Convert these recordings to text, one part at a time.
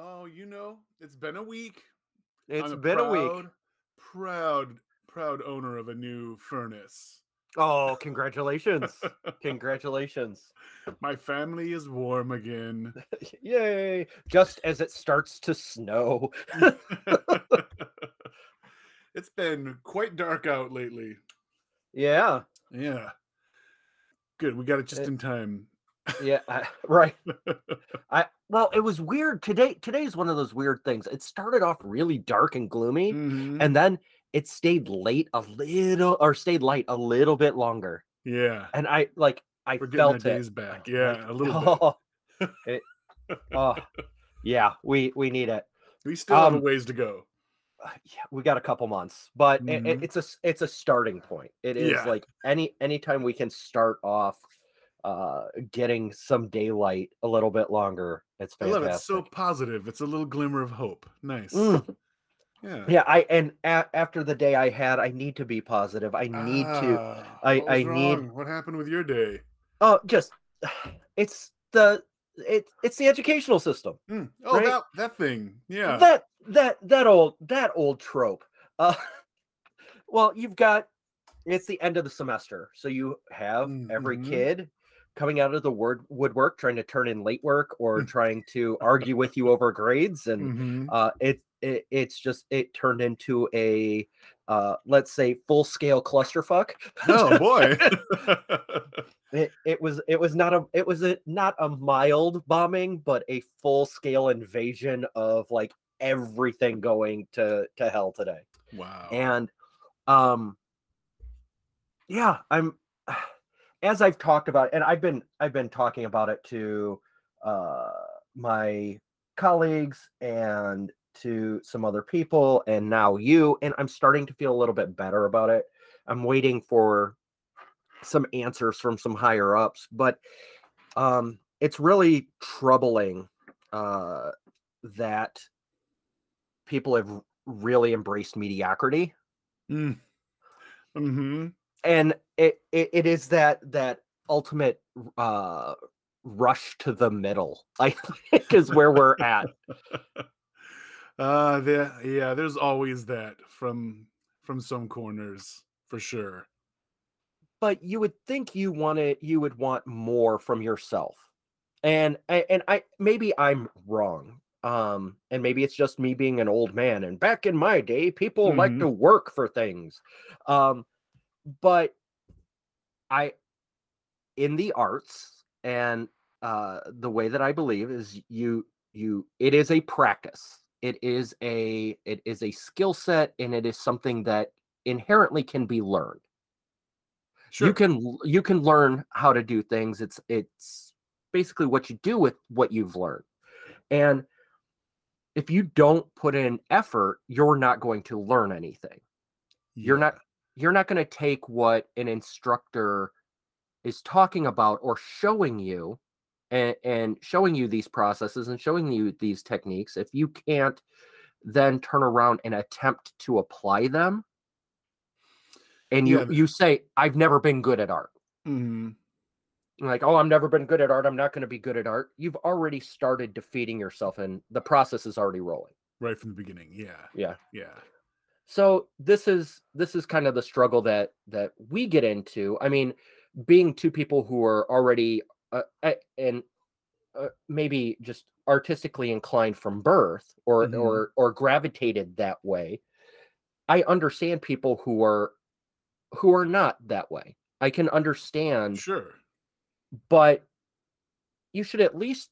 Oh, you know, it's been a week. It's a been a week. proud, proud, proud owner of a new furnace. Oh, congratulations. Congratulations. My family is warm again. Yay. Just as it starts to snow. it's been quite dark out lately. Yeah. Yeah. Good. We got it just It- in time. Yeah. I, right. I well, it was weird. Today today's one of those weird things. It started off really dark and gloomy, Mhm. and then it stayed late a little or stayed light a little bit longer. Yeah. And I like I We're felt it. days back. Yeah, like, a little bit. oh, it- oh, yeah, we we need it. We still have a um, ways to go. Uh, yeah, we got a couple months, but it- it- it's a it's a starting point. It is Yeah. like any anytime we can start off uh getting some daylight a little bit longer. It's I love it. It's so positive. It's a little glimmer of hope. Nice. Mm. Yeah. Yeah, I and a- after the day I had, I need to be positive. I need to. Ah, I- what was I need- What happened with your day? Oh, just it's the it it's the educational system. Mm. Oh, Right? that that thing. Yeah. That that that old that old trope. Uh, well, you've got it's the end of the semester, so you have every Mhm. kid coming out of the word woodwork trying to turn in late work or Mm. trying to argue with you over grades and Mhm. uh it, it it's just it turned into a uh let's say full scale clusterfuck Oh boy. it, it was it was not a it was a not a mild bombing but a full scale invasion of like everything going to to hell today wow. and um yeah i'm as i've talked about and i've been i've been talking about it to uh my colleagues and to some other people and now you and i'm starting to feel a little bit better about it. I'm waiting for some answers from some higher ups but um it's really troubling uh that people have really embraced mediocrity. Mm. hmm and it, it it is that that ultimate uh rush to the middle i think is where we're at Uh there yeah, there's always that from from some corners for sure. but you would think you want it you would want more from yourself and and i maybe i'm wrong um and maybe it's just me being an old man and back in my day people like Mhm. to work for things um but i in the arts and uh the way that i believe is you you it is a practice. It is a it is a skill set and it is something that inherently can be learned. Sure. you can you can learn how to do things. It's it's basically what you do with what you've learned. And if you don't put in effort you're not going to learn anything. You're not you're not going to take what an instructor is talking about or showing you and, and showing you these processes and showing you these techniques if you can't then turn around and attempt to apply them and you Yeah, you say i've never been good at art Mhm. like oh i've never been good at art i'm not going to be good at art you've already started defeating yourself and the process is already rolling Right from the beginning. Yeah. yeah Yeah. So this is this is kind of the struggle that that we get into i mean being two people who are already uh, and uh, maybe just artistically inclined from birth or Mhm. or or gravitated that way i understand people who are who are not that way i can understand Sure. but you should at least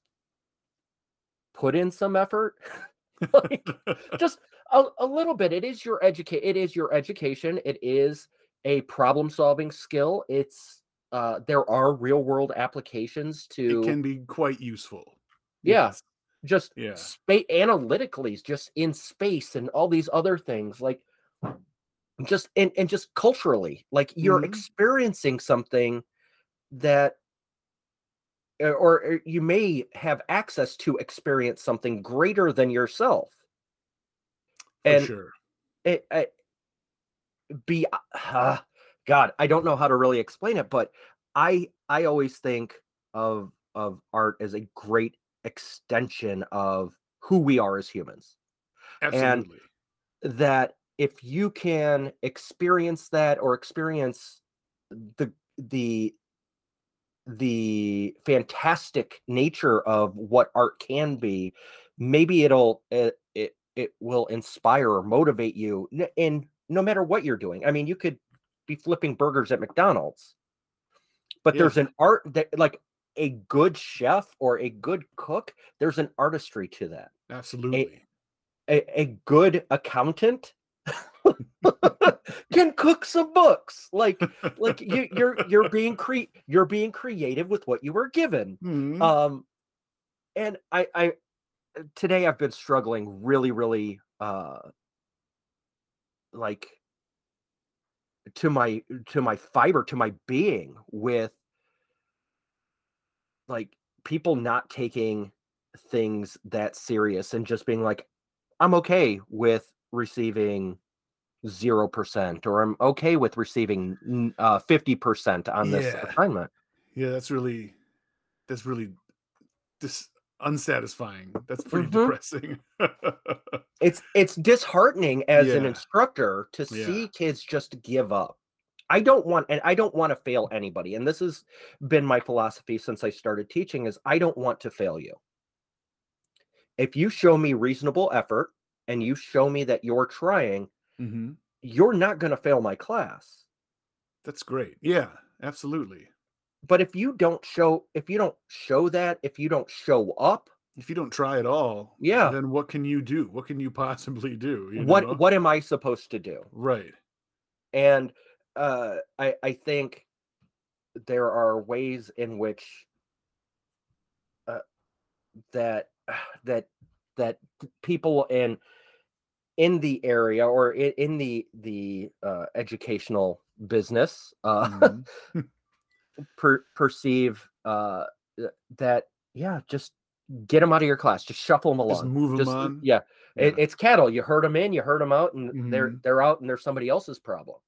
put in some effort like just a, a little bit it is your educate it is your education it is a problem solving skill it's uh there are real world applications to it can be quite useful. Yeah. Yes. just Yeah. space analytically just in space and all these other things like just and, and just culturally like you're Mhm. experiencing something that or, or you may have access to experience something greater than yourself and sure. it, it be uh, god i don't know how to really explain it but i i always think of of art as a great extension of who we are as humans Absolutely. that if you can experience that or experience the the the fantastic nature of what art can be maybe it'll it it, will inspire or motivate you in no matter what you're doing i mean you could be flipping burgers at mcdonald's but Yeah. there's an art that like a good chef or a good cook there's an artistry to that Absolutely. a, a good accountant can cook some books like like you, you're you're being cre- you're being creative with what you were given Mhm. um and i i today i've been struggling really really uh like to my to my fiber to my being with like people not taking things that serious and just being like i'm okay with receiving 0% or i'm okay with receiving n- uh 50% on this Yeah. assignment yeah, that's really that's really dis- unsatisfying. That's pretty Mhm. depressing. it's it's disheartening as an instructor to Yeah. see kids just give up i don't want and i don't want to fail anybody and this has been my philosophy since i started teaching is i don't want to fail you if you show me reasonable effort and you show me that you're trying hmm you're not going to fail my class That's great. Yeah, absolutely. But if you don't show if you don't show that if you don't show up If you don't try at all, Yeah. then what can you do? What can you possibly do? You what know? what am i supposed to do Right. and uh i i think there are ways in which uh, that that that people in in the area or in, in the the uh, educational business uh Mhm. per, perceive uh that yeah just get them out of your class just shuffle them along Just move Just- on? yeah, It, it's cattle you herd them in you herd them out and they're Mhm. they're out and they're somebody else's problem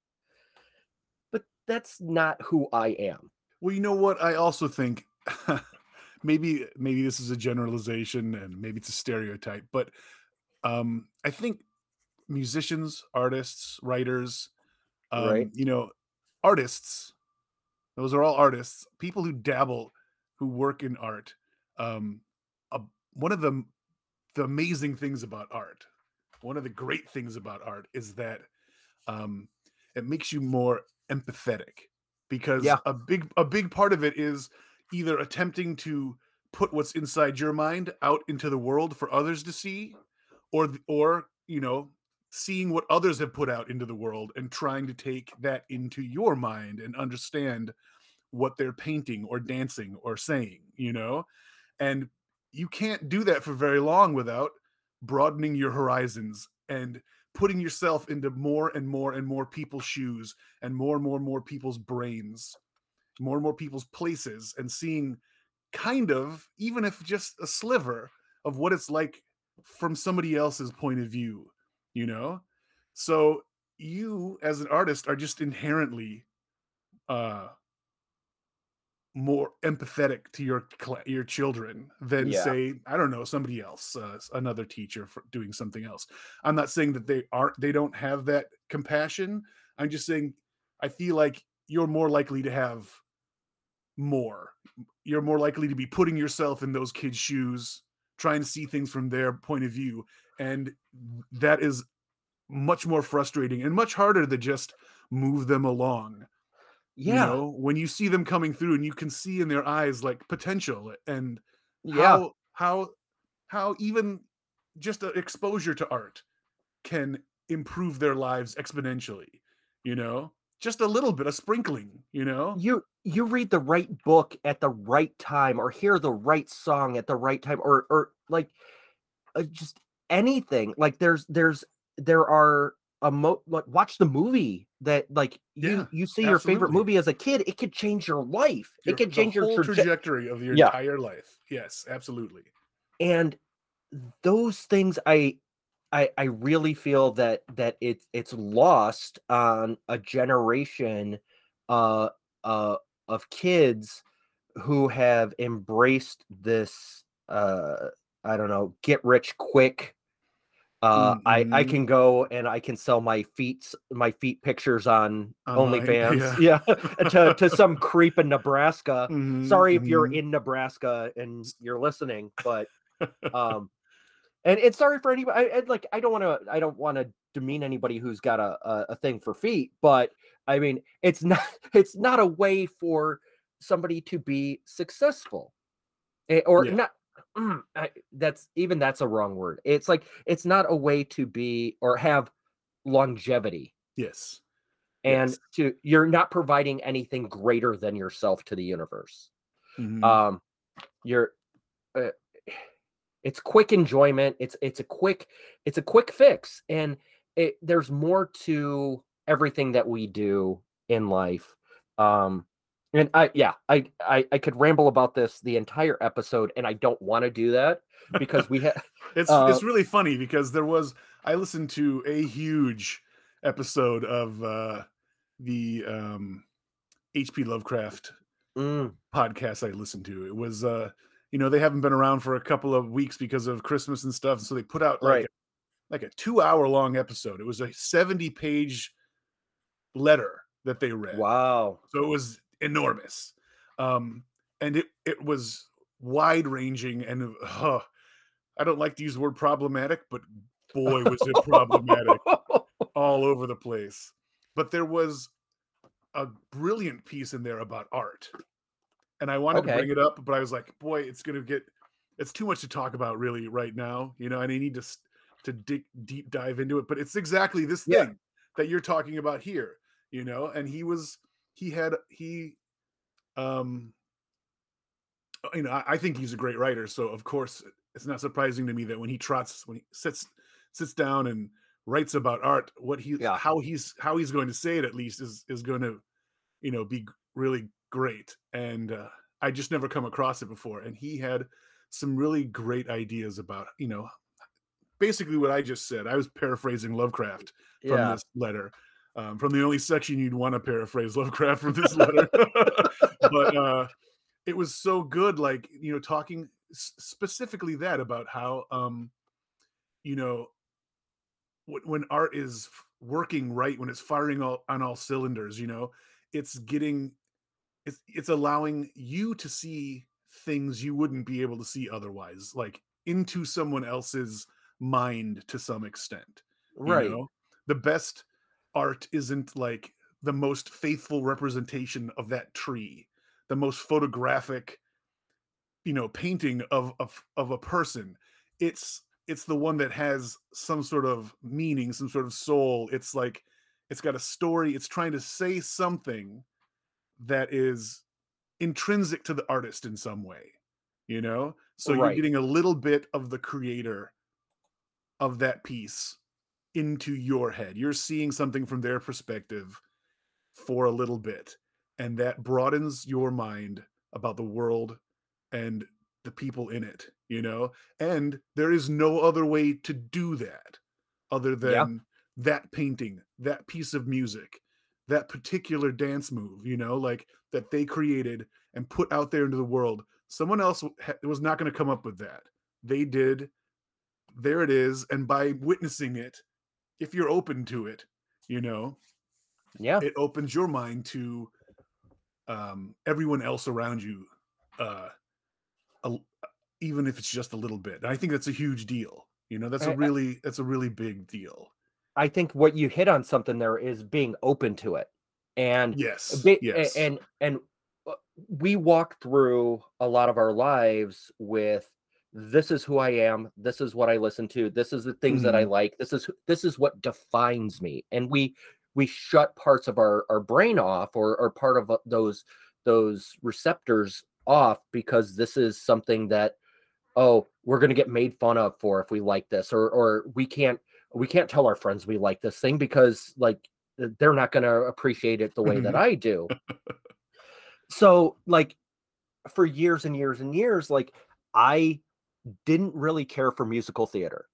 but that's not who i am Well, you know what? I also think maybe maybe this is a generalization and maybe it's a stereotype, but um, I think musicians, artists, writers, um, Right. you know, artists. Those are all artists. People who dabble, who work in art. Um, a, one of the the amazing things about art, one of the great things about art is that um, it makes you more empathetic because Yeah. a big a big part of it is either attempting to put what's inside your mind out into the world for others to see or or you know seeing what others have put out into the world and trying to take that into your mind and understand what they're painting or dancing or saying you know? And you can't do that for very long without broadening your horizons and putting yourself into more and more and more people's shoes and more and more and more people's brains more and more people's places and seeing kind of even if just a sliver of what it's like from somebody else's point of view you know? So you as an artist are just inherently uh more empathetic to your your children than Yeah. say i don't know somebody else uh, another teacher for doing something else. I'm not saying that they aren't they don't have that compassion. I'm just saying i feel like you're more likely to have more. You're more likely to be putting yourself in those kids shoes trying to see things from their point of view and that is much more frustrating and much harder to just move them along yeah. you know when you see them coming through and you can see in their eyes like potential and yeah. how how how even just a exposure to art can improve their lives exponentially you know? Just a little bit a sprinkling you know? You you read the right book at the right time or hear the right song at the right time or or like uh, just anything like there's there's there are a mo like watch the movie that like you Yeah, you see your favorite movie as a kid it could change your life Your- it could change your traje- trajectory of your Yeah. entire life yes absolutely and those things i i i really feel that that it's it's lost on a generation uh uh of kids who have embraced this uh I don't know, get rich quick. Uh, I I Mhm. can go and I can sell my feet my feet pictures on Online, OnlyFans, yeah, to to some creep in Nebraska. Mhm, Sorry if you're mhm. in Nebraska and you're listening, but um, and it's sorry for anybody. I, I- like I don't want to I don't want to demean anybody who's got a, a a thing for feet, but I mean it's not it's not a way for somebody to be successful, Eh, or Yeah. not. Mm, I, that's even that's a wrong word. It's like it's not a way to be or have longevity, Yes. and Yes. to you're not providing anything greater than yourself to the universe Mhm. um you're uh, it's quick enjoyment it's it's a quick it's a quick fix and it, there's more to everything that we do in life um and i yeah I, I i could ramble about this the entire episode and i don't want to do that because we have It's Uh, it's really funny because there was I listened to a huge episode of uh the um HP Lovecraft mm, podcast I listened to. It was uh you know they haven't been around for a couple of weeks because of Christmas and stuff, so they put out like Right. a, like a 2-hour long episode. It was a 70-page letter that they read. wow So it was enormous. Um, and it it was wide ranging and uh, I don't like to use the word problematic, but boy was it problematic all over the place. But there was a brilliant piece in there about art. And I wanted to bring it up, but I was like, boy, it's gonna get it's too much to talk about really right now, you know, and I need to to dig deep dive into it. But it's exactly this Yeah. thing that you're talking about here, you know, and he was he had he um uh, you know, I, I think he's a great writer, so of course it's not surprising to me that when he trots when he sits sits down and writes about art, what he Yeah. how he's how he's going to say it at least is is going to you know be really great. And uh, I just never come across it before, and he had some really great ideas about you know basically what I just said. I was paraphrasing Lovecraft from yeah this letter. Um, from the only section you'd want to paraphrase Lovecraft from this letter, but uh, it was so good. Like you know, talking specifically that about how um, you know when art is working right, when it's firing all, on all cylinders, you know, it's getting it's it's allowing you to see things you wouldn't be able to see otherwise, like into someone else's mind to some extent Right. you know? the best art isn't like the most faithful representation of that tree the most photographic you know painting of of, of a person. It's it's the one that has some sort of meaning some sort of soul. It's like it's got a story. It's trying to say something that is intrinsic to the artist in some way you know? So you're getting a little bit of the creator of that piece into your head. You're seeing something from their perspective for a little bit, and that broadens your mind about the world and the people in it, you know? And there is no other way to do that other than Yeah. that painting, that piece of music, that particular dance move, you know, like that they created and put out there into the world. Someone else was not going to come up with that. They did. There it is. And by witnessing it, if you're open to it, you know, yeah it opens your mind to um, everyone else around you, uh, a, even if it's just a little bit. And I think that's a huge deal. You know, that's I- a I- really that's a really big deal. i think what you hit on something there is being open to it and Yes. Yes. and and uh, we walk through a lot of our lives with this is who I am, this is what I listen to, this is the things that I Mm-hmm. like, this is this is what defines me. And we we shut parts of our our brain off or or part of uh, those those receptors off because this is something that oh, we're going to get made fun of for if we like this or or we can't we can't tell our friends we like this thing because like they're not going to appreciate it the way that I do. so like for years and years and years like I didn't really care for musical theater.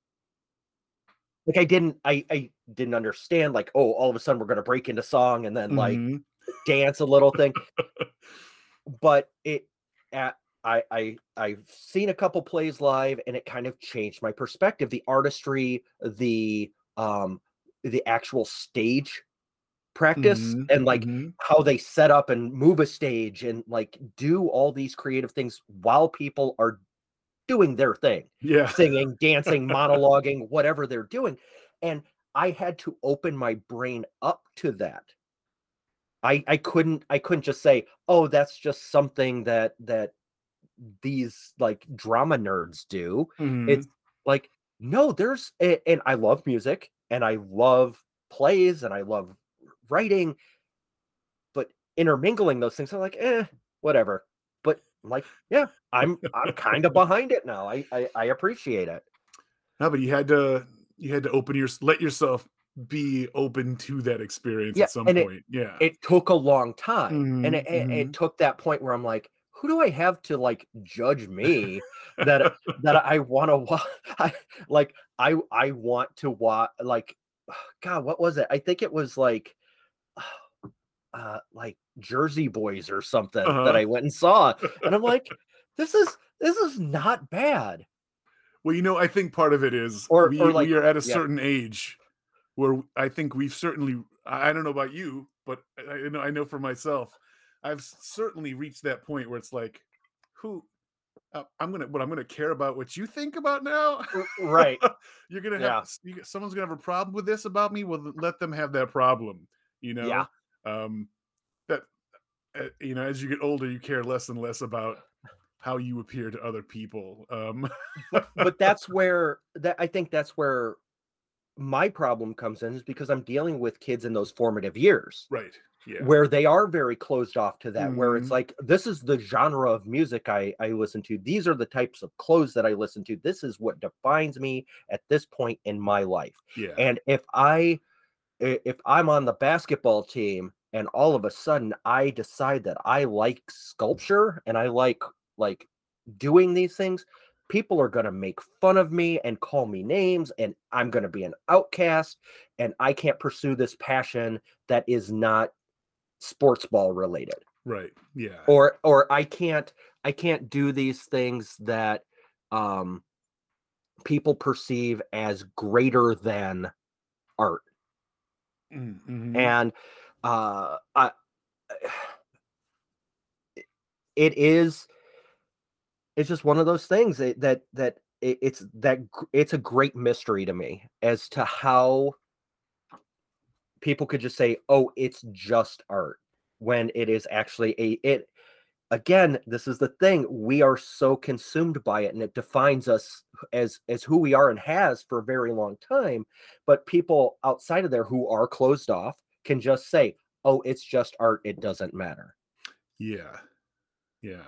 Like I didn't I I didn't understand like oh all of a sudden we're going to break into song and then like Mhm. dance a little thing. but it at I, I I've seen a couple plays live and it kind of changed my perspective. The artistry, the um the actual stage practice Mhm, and like mhm. how they set up and move a stage and like do all these creative things while people are doing their thing yeah, singing dancing monologuing whatever they're doing and i had to open my brain up to that. I i couldn't i couldn't just say oh that's just something that that these like drama nerds do. Mhm. it's like no there's and i love music and i love plays and i love writing but intermingling those things i'm like eh whatever I'm like yeah i'm i'm kind of behind it now I, I i appreciate it no, but you had to you had to open your let yourself be open to that experience Yeah, at some and it- point. yeah, it took a long time and Mhm, it, it, it mhm. took that point where i'm like who do i have to like judge me that that i want to watch i like i i want to watch like god what was it i think it was like uh like jersey boys or something Uh-huh. that i went and saw and i'm like this is this is not bad Well, you know, I think part of it is Or- we, or like- we are at a yeah. certain age where I think we've certainly I don't know about you, but I I know I know for myself, I've certainly reached that point where it's like, who uh, I'm gonna what I'm gonna care about what you think about now. right You're gonna have Yeah. you, someone's gonna have a problem with this about me. Well, let them have that problem. You know. Yeah. Um, that uh, you know, as you get older, you care less and less about how you appear to other people. Um, but that's where that I think that's where my problem comes in is because I'm dealing with kids in those formative years right. Yeah. where they are very closed off to that where it's Mhm. like this is the genre of music I I listen to these are the types of clothes that I listen to this is what defines me at this point in my life Yeah. and if i- if I'm on the basketball team and all of a sudden I decide that I like sculpture and I like like doing these things, people are going to make fun of me and call me names and I'm going to be an outcast and I can't pursue this passion that is not sports ball related right. Yeah. or or I can't I can't do these things that um people perceive as greater than art Mm, mhm. and uh I, it is it's just one of those things that that, that it, it's that it's a great mystery to me as to how people could just say oh it's just art when it is actually a it again this is the thing we are so consumed by it and it defines us as as who we are and has for a very long time but people outside of there who are closed off can just say oh it's just art it doesn't matter Yeah. Yeah.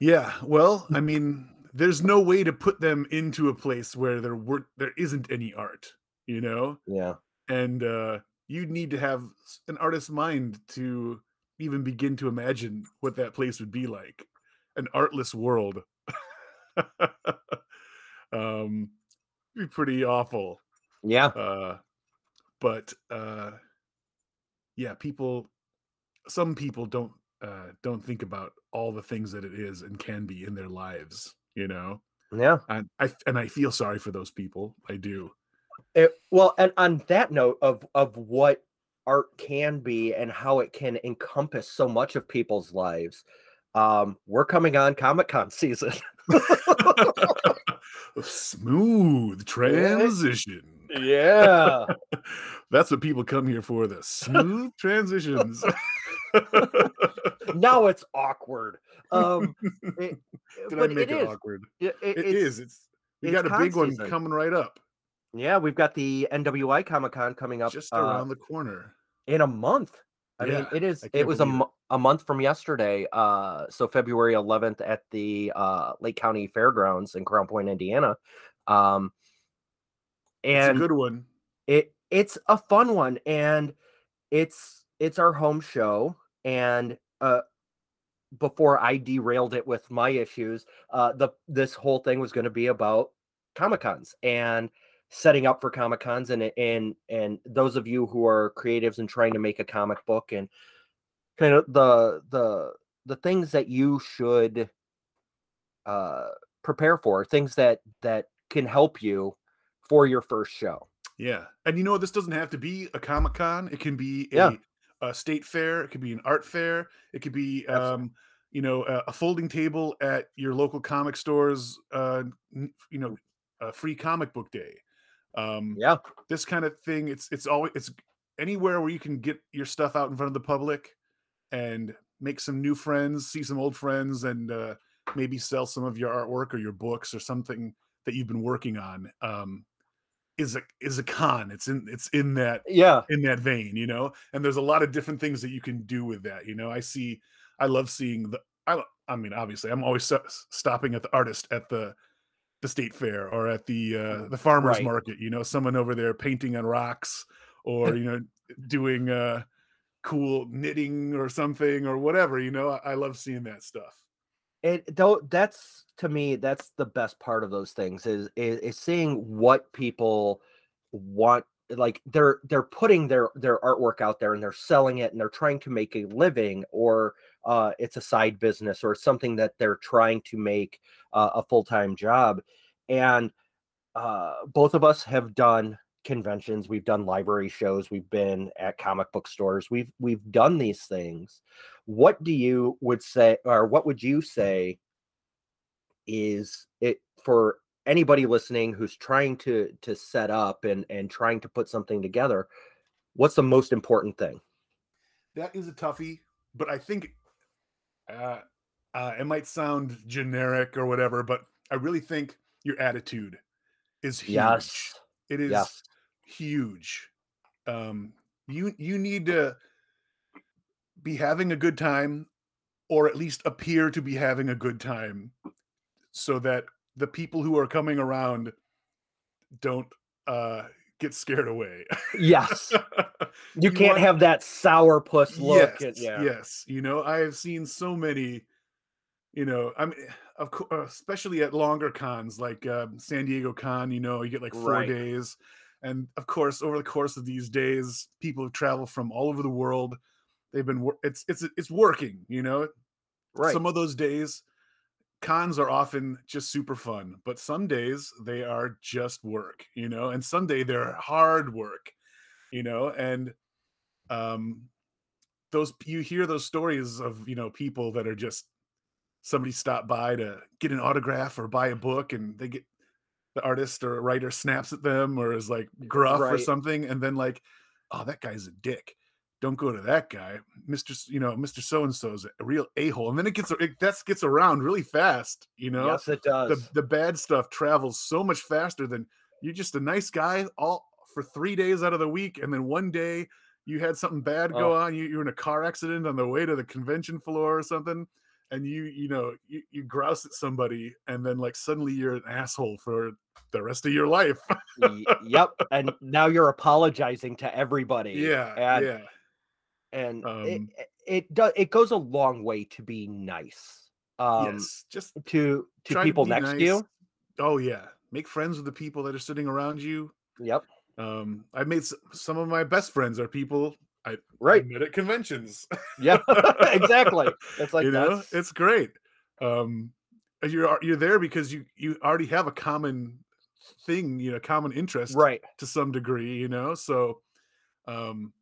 Yeah. Well, I mean, there's no way to put them into a place where there were there isn't any art, you know? yeah And uh you need to have an artist's mind to even begin to imagine what that place would be like. An artless world. um be pretty awful. yeah uh but uh yeah people some people don't uh don't think about all the things that it is and can be in their lives you know? Yeah. And i and i feel sorry for those people i do. It, well, and on that note of of what art can be and how it can encompass so much of people's lives, um, we're coming on Comic Con season. smooth transition yeah, that's what people come here for the smooth transitions now it's awkward. Um, it, did i make it, is. awkward It, it- it it's- is it's we it's got a big one season. coming right up Yeah, we've got the NWI Comic Con coming up just uh, around the corner in a month. I mean, it is. It was a, it. a month from yesterday. Uh, so February 11th at the uh, Lake County Fairgrounds in Crown Point, Indiana. Um, it's a and good one it it's a fun one, and it's it's our home show. And uh, before I derailed it with my issues, uh, the this whole thing was going to be about Comic Cons and setting up for Comic Cons and and and those of you who are creatives and trying to make a comic book and kind of the the the things that you should uh prepare for, things that that can help you for your first show. Yeah. And you know, this doesn't have to be a Comic Con. It can be a, Yeah. a state fair. It could be an art fair. It could be, um, you know, a, a folding table at your local comic stores, uh, you know, a free comic book day. Um, Yeah. this kind of thing. It's, it's always, it's anywhere where you can get your stuff out in front of the public and make some new friends, see some old friends, and uh, maybe sell some of your artwork or your books or something that you've been working on. Um, is a is a con. It's in it's in that Yeah. in that vein, you know. And there's a lot of different things that you can do with that. You know, I see. I love seeing the. I I mean, obviously, I'm always sto- stopping at the artist at the the state fair or at the uh, the farmers Right. market. You know, someone over there painting on rocks or you know doing uh cool knitting or something or whatever. You know, I, I love seeing that stuff. It though that's to me that's the best part of those things is, is is seeing what people want like they're they're putting their their artwork out there and they're selling it and they're trying to make a living or uh it's a side business or something that they're trying to make uh, a full-time job. And uh both of us have done conventions we've done library shows we've been at comic book stores we've we've done these things what do you would say or what would you say is it for anybody listening who's trying to to set up and and trying to put something together what's the most important thing that is a toughie, but I think uh, uh, it might sound generic or whatever, but I really think your attitude is huge. yes It is yes huge. Um, you you need to be having a good time, or at least appear to be having a good time, so that the people who are coming around don't uh, get scared away. yes you, You can't want- have that sour puss look yes, at, yeah yes. You know, I have seen so many. You know, I mean, of course, especially at longer cons like um, San Diego Con. You know, you get like four Right. days, and of course, over the course of these days, people have traveled from all over the world. They've been. It's it's it's working. You know, right some of those days, cons are often just super fun, but some days they are just work. You know, and some day they're hard work. You know, and um those you hear those stories of you know people that are just somebody stopped by to get an autograph or buy a book and they get the artist or writer snaps at them or is like gruff or something and then like oh that guy's a dick don't go to that guy. Mr you know mr so and so's a real a-hole. And then it gets it that gets around really fast you know? Yes it does. The, the bad stuff travels so much faster than you're just a nice guy all for three days out of the week and then one day you had something bad go Oh. on you, you're in a car accident on the way to the convention floor or something and you you know you, you grouse at somebody and then like suddenly you're an asshole for the rest of your life. Yep and now you're apologizing to everybody. Yeah and yeah and it, Um, it it does it goes a long way to be nice um yes just to to people be next to you. Oh yeah make friends with the people that are sitting around you. Yep. Um i've made s- some of my best friends are people i right. met at conventions. Yeah exactly. It's like you know that's it's great. Um you're you're there because you you already have a common thing you know common interest right. to some degree you know so um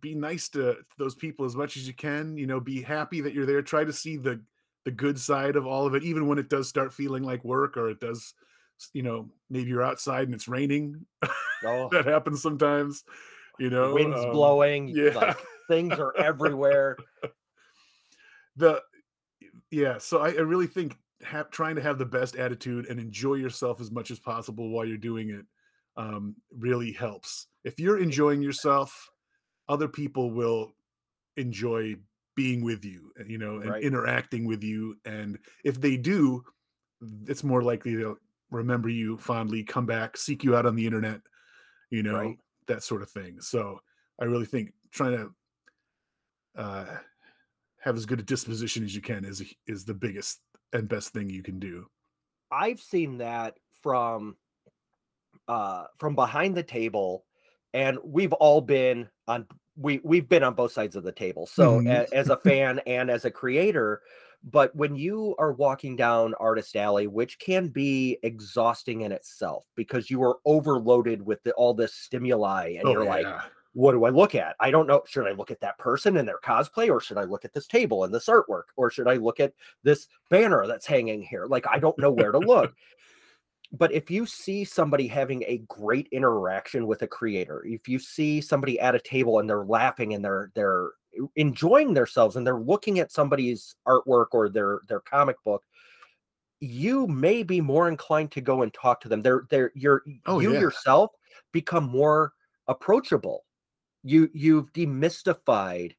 be nice to those people as much as you can you know be happy that you're there try to see the the good side of all of it even when it does start feeling like work or it does you know maybe you're outside and it's raining oh, that happens sometimes you know winds um, blowing yeah. like things are everywhere. The yeah so i, I really think trying to have the best attitude and enjoy yourself as much as possible while you're doing it um, really helps. If you're enjoying yourself other people will enjoy being with you uh, you know and Right. interacting with you and if they do it's more likely they'll remember you fondly come back seek you out on the internet you know Right. that sort of thing so i really think trying to uh, have as good a disposition as you can is is the biggest and best thing you can do. I've seen that from uh from behind the table and we've all been on we we've been on both sides of the table. So Mhm. a- as a fan and as a creator, but when you are walking down Artist Alley, which can be exhausting in itself because you are overloaded with the, all this stimuli, and Oh, you're like, what do I look at? I don't know. Should I look at that person and their cosplay, or should I look at this table and this artwork, or should I look at this banner that's hanging here? Like, I don't know where to look. But if you see somebody having a great interaction with a creator, if you see somebody at a table and they're laughing and they're they're enjoying themselves and they're looking at somebody's artwork or their their comic book, you may be more inclined to go and talk to them. They're they're you're Oh, you yeah. yourself become more approachable. You you've demystified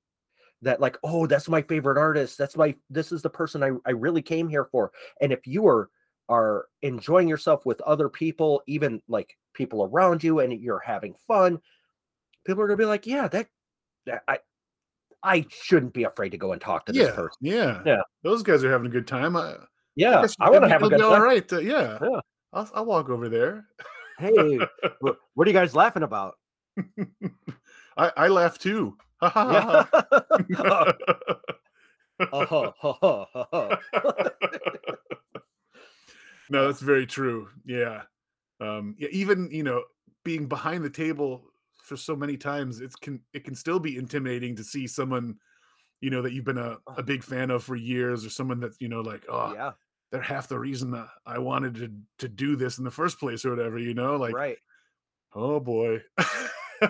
that like oh that's my favorite artist that's my this is the person I, I really came here for and if you are are enjoying yourself with other people even like people around you and you're having fun people are gonna be like yeah that, that i i shouldn't be afraid to go and talk to this Yeah, person yeah, Yeah. Those guys are having a good time. I, yeah guess i want to have a good time All right, uh, yeah. Yeah. I'll, I'll walk over there. hey wh- what are you guys laughing about I, I laugh too. Ha, ha, ha, yeah ha. uh-huh, uh-huh, uh-huh. No, that's very true. Yeah. Um, yeah, even you know, being behind the table for so many times, it can it can still be intimidating to see someone, you know, that you've been a, a big fan of for years, or someone that's you know like, oh, yeah they're half the reason that I wanted to to do this in the first place, or whatever. You know, like, right oh boy.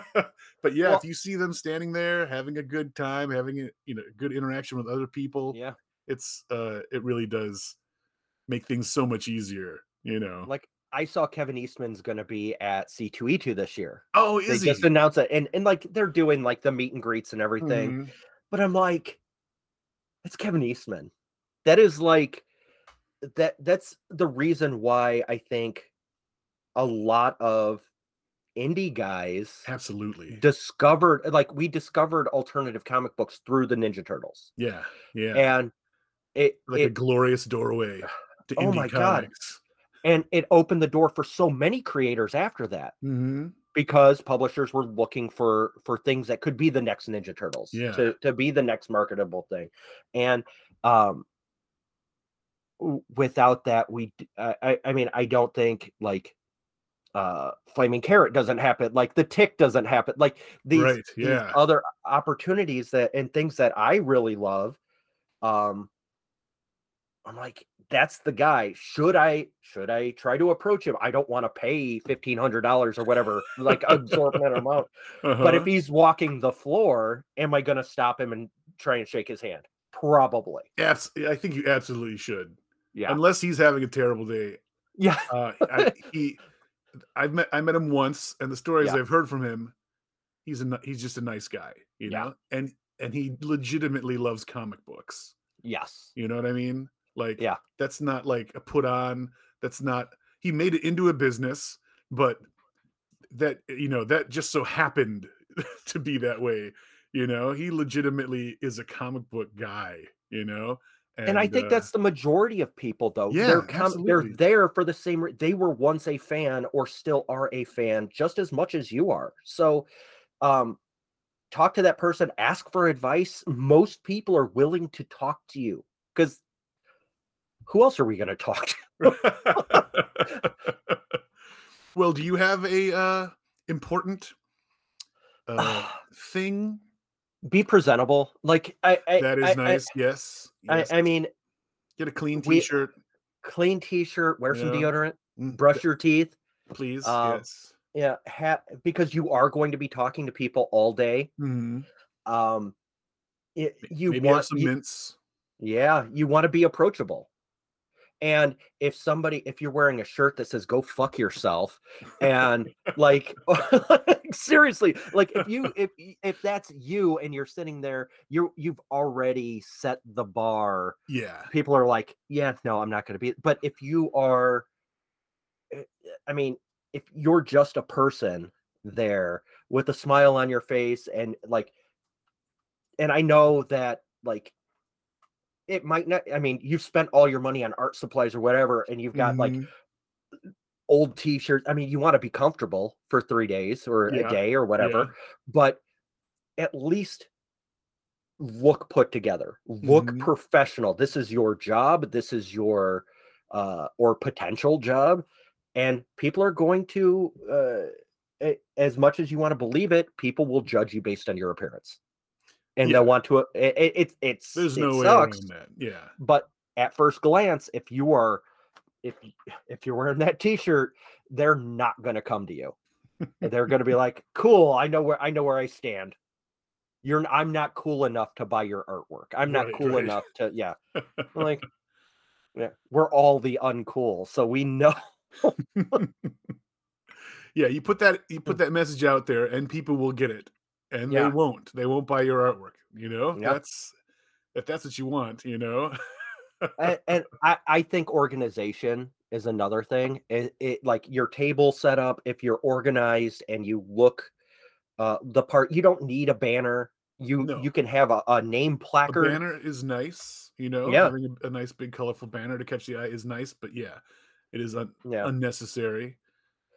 but yeah, Well- if you see them standing there having a good time, having a you know good interaction with other people, yeah it's uh it really does make things so much easier you know? Like i saw kevin eastman's gonna be at c2e2 this year. Oh they is just he announced it and and like they're doing like the meet and greets and everything Mhm. but i'm like it's kevin eastman. That is like that that's the reason why i think a lot of indie guys absolutely. discovered like we discovered alternative comic books through the ninja turtles. Yeah yeah. And it, like a glorious doorway to Oh indie my God. and it opened the door for so many creators after that hmm because publishers were looking for for things that could be the next ninja turtles Yeah. to to be the next marketable thing and um without that we—I mean i don't think like uh flaming carrot doesn't happen like the tick doesn't happen like these, Right, these other opportunities that and things that i really love um i'm like that's the guy should i should i try to approach him? I don't want to pay $1500 or whatever like absorbent amount. But Uh-huh. if he's walking the floor am i going to stop him and try and shake his hand? Probably. I think you absolutely should. Yeah. Unless he's having a terrible day. Yeah. Uh I, he i've met i met him once and the stories Yeah. i've heard from him he's a he's just a nice guy you Yeah. know? And and he legitimately loves comic books. Yes. You know what I mean? Like, Yeah. that's not like a put on. That's not, he made it into a business, but that, you know, that just so happened to be that way. You know, he legitimately is a comic book guy, you know? and, I think uh, that's the majority of people, though. Yeah, they're com- they're there for the same. Re- they were once a fan, or still are a fan, just as much as you are. So, um, talk to that person. Ask for advice. Most people are willing to talk to you because who else are we going to talk to? well, do you have a uh important uh thing Be presentable. Like I, I that is I- nice? yes. I, yes. I mean, get a clean t-shirt. clean T-shirt. Wear some deodorant. Mm, Brush your teeth. please. um, yes. Yeah, ha- because you are going to be talking to people all day. Mhm. Um, it, you Maybe want some you- mints. Yeah, you want to be approachable. And if somebody, if you're wearing a shirt that says "Go fuck yourself," and like seriously, like if you if if that's you and you're sitting there, you you've already set the bar. Yeah. People are like, "Yeah, no, I'm not going to be." But if you are, eh, I mean, if you're just a person there with a smile on your face and like, and I know that like it might not i mean you've spent all your money on art supplies or whatever and you've got like Mhm. old t-shirts i mean you want to be comfortable for three days or Yeah, a day or whatever but at least look put together, look Mhm. professional. This is your job. This is your uh, or potential job, and people are going to, uh, as much as you want to believe it, people will judge you based on your appearance, and Yeah. they'll want to. Uh, it, it, it- it's There's it no way sucks, around that. Yeah. but at first glance, if you are if if you're wearing that t-shirt, they're not going to come to you. They're going to be like, "Cool, I know where I know where I stand." You're I'm not cool enough to buy your artwork. I'm not Right, cool right. enough to yeah. Like yeah, we're all the uncool. So we know yeah, you put that you put mm. that message out there and people will get it. And Yeah. they won't. They won't buy your artwork, you know? Yeah. That's if that's what you want, you know. and, and I, I think organization is another thing. It, it like your table setup, if you're organized and you look uh the part you don't need a banner. You No. you can have a, a name a placard. banner is nice, you know. Yeah. Having a, a nice big colorful banner to catch the eye is nice, but yeah, it is un- Yeah. unnecessary.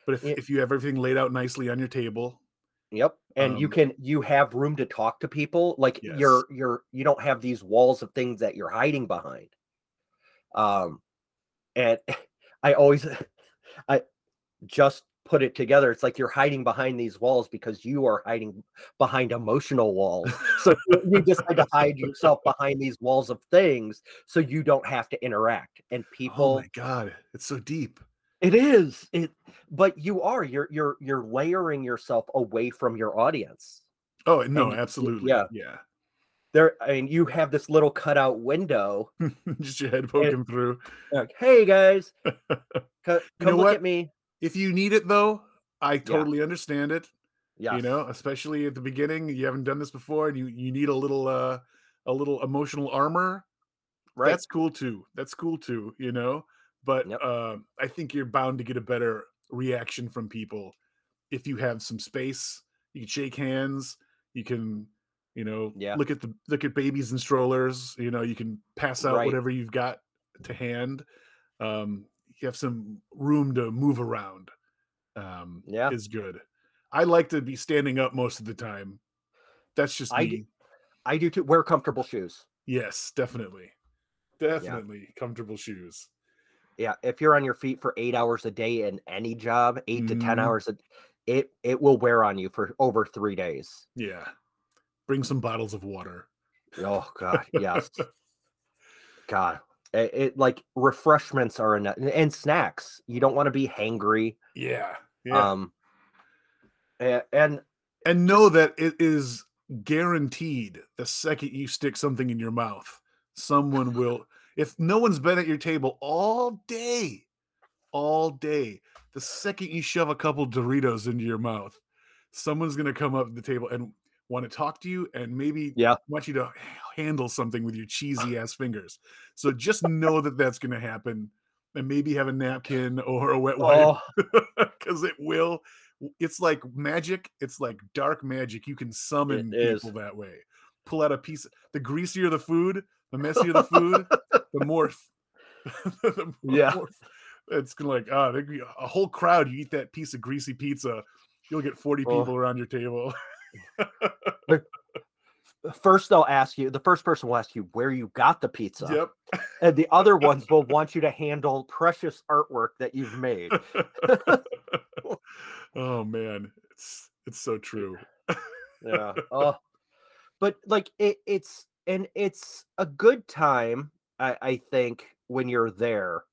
But if, Yeah. if you have everything laid out nicely on your table, Yep. And you Um, can you have room to talk to people. Like you're you're you don't have these walls of things that you're hiding behind. Um and I always I just put it together. It's like you're hiding behind these walls because you are hiding behind emotional walls. So you- you decide to hide yourself behind these walls of things so you don't have to interact. And people oh my god, it's so deep. It is it but you are you're you're you're layering yourself away from your audience. Oh no, y- absolutely. yeah. yeah. there I mean you have this little cutout window Just your head poking through. like hey guys co- come know look what? at me If you need it though, I totally understand it. yeah You know, especially at the beginning, you haven't done this before, and you you need a little uh a little emotional armor. right That's cool too. That's cool too. You know, but Yep. uh, I think you're bound to get a better reaction from people if you have some space. You can shake hands. You can, you know, Yeah. look at the look at babies and strollers. You know, you can pass out Right. whatever you've got to hand. Um, you have some room to move around. Um, Yeah. is good. I like to be standing up most of the time. That's just I me. do- i do too wear comfortable shoes Yes, definitely. Definitely comfortable shoes. Yeah if you're on your feet for eight hours a day in any job 8 to 10 Mhm. hours a, it it will wear on you for over three days Yeah. Bring some bottles of water. oh god yes god it, it like refreshments are enough and snacks you don't want to be hangry Yeah. Yeah. um a- and and know that it is guaranteed the second you stick something in your mouth, someone will if no one's been at your table all day, all day, the second you shove a couple Doritos into your mouth, someone's gonna come up to the table and want to talk to you and maybe Yeah. want you to handle something with your cheesy ass fingers. So just know that that's gonna happen, and maybe have a napkin or a wet wipe oh because it will. It's like magic. It's like dark magic. You can summon people that way. Pull out a piece. The greasier the food, the messier the food, the more. the Yeah. more- it's gonna like ah, a whole crowd. You eat that piece of greasy pizza, you'll get forty Oh. people around your table. first they'll ask you the first person will ask you where you got the pizza yep. and the other ones will want you to handle precious artwork that you've made oh man, it's it's so true. yeah oh but like it, it's and it's a good time I, I think when you're there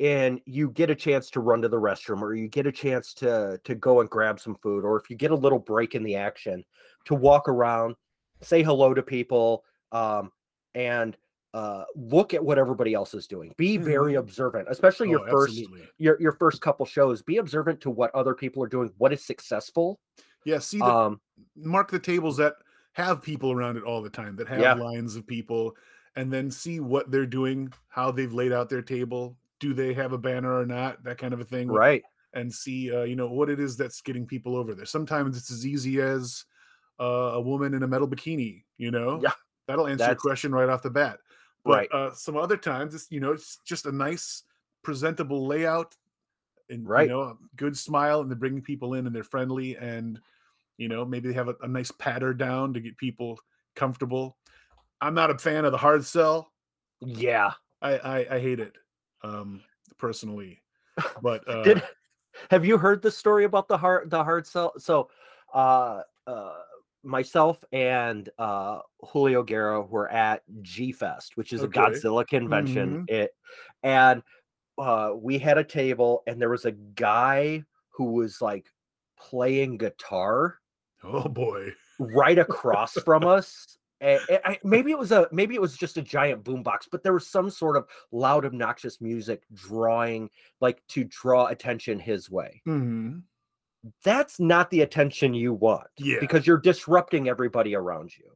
and you get a chance to run to the restroom or you get a chance to to go and grab some food or if you get a little break in the action to walk around say hello to people um and uh look at what everybody else is doing be very Mhm. observant especially your Oh, first absolutely. your your first couple shows be observant to what other people are doing what is successful Yeah, see the um mark the tables that have people around it all the time that have Yeah. lines of people and then see what they're doing how they've laid out their table do they have a banner or not that kind of a thing right and see uh, you know what it is that's getting people over there sometimes it's as easy as uh, a woman in a metal bikini you know Yeah, that'll answer your question right off the bat but Right. uh, some other times it's you know it's just a nice presentable layout and Right. you know a good smile and they're bringing people in and they're friendly and You know, maybe they have a, a nice patter down to get people comfortable. I'm not a fan of the hard sell. Yeah. I I, I hate it um, personally. But uh, Did have you heard the story about the hard the hard sell? So uh uh myself and uh Julio Guerra were at G Fest, which is Okay. a Godzilla convention. It and uh we had a table and there was a guy who was like playing guitar oh boy, right across from us. And, and I, maybe it was a maybe it was just a giant boombox, but there was some sort of loud, obnoxious music drawing like to draw attention his way. Mhm. That's not the attention you want yeah, because you're disrupting everybody around you.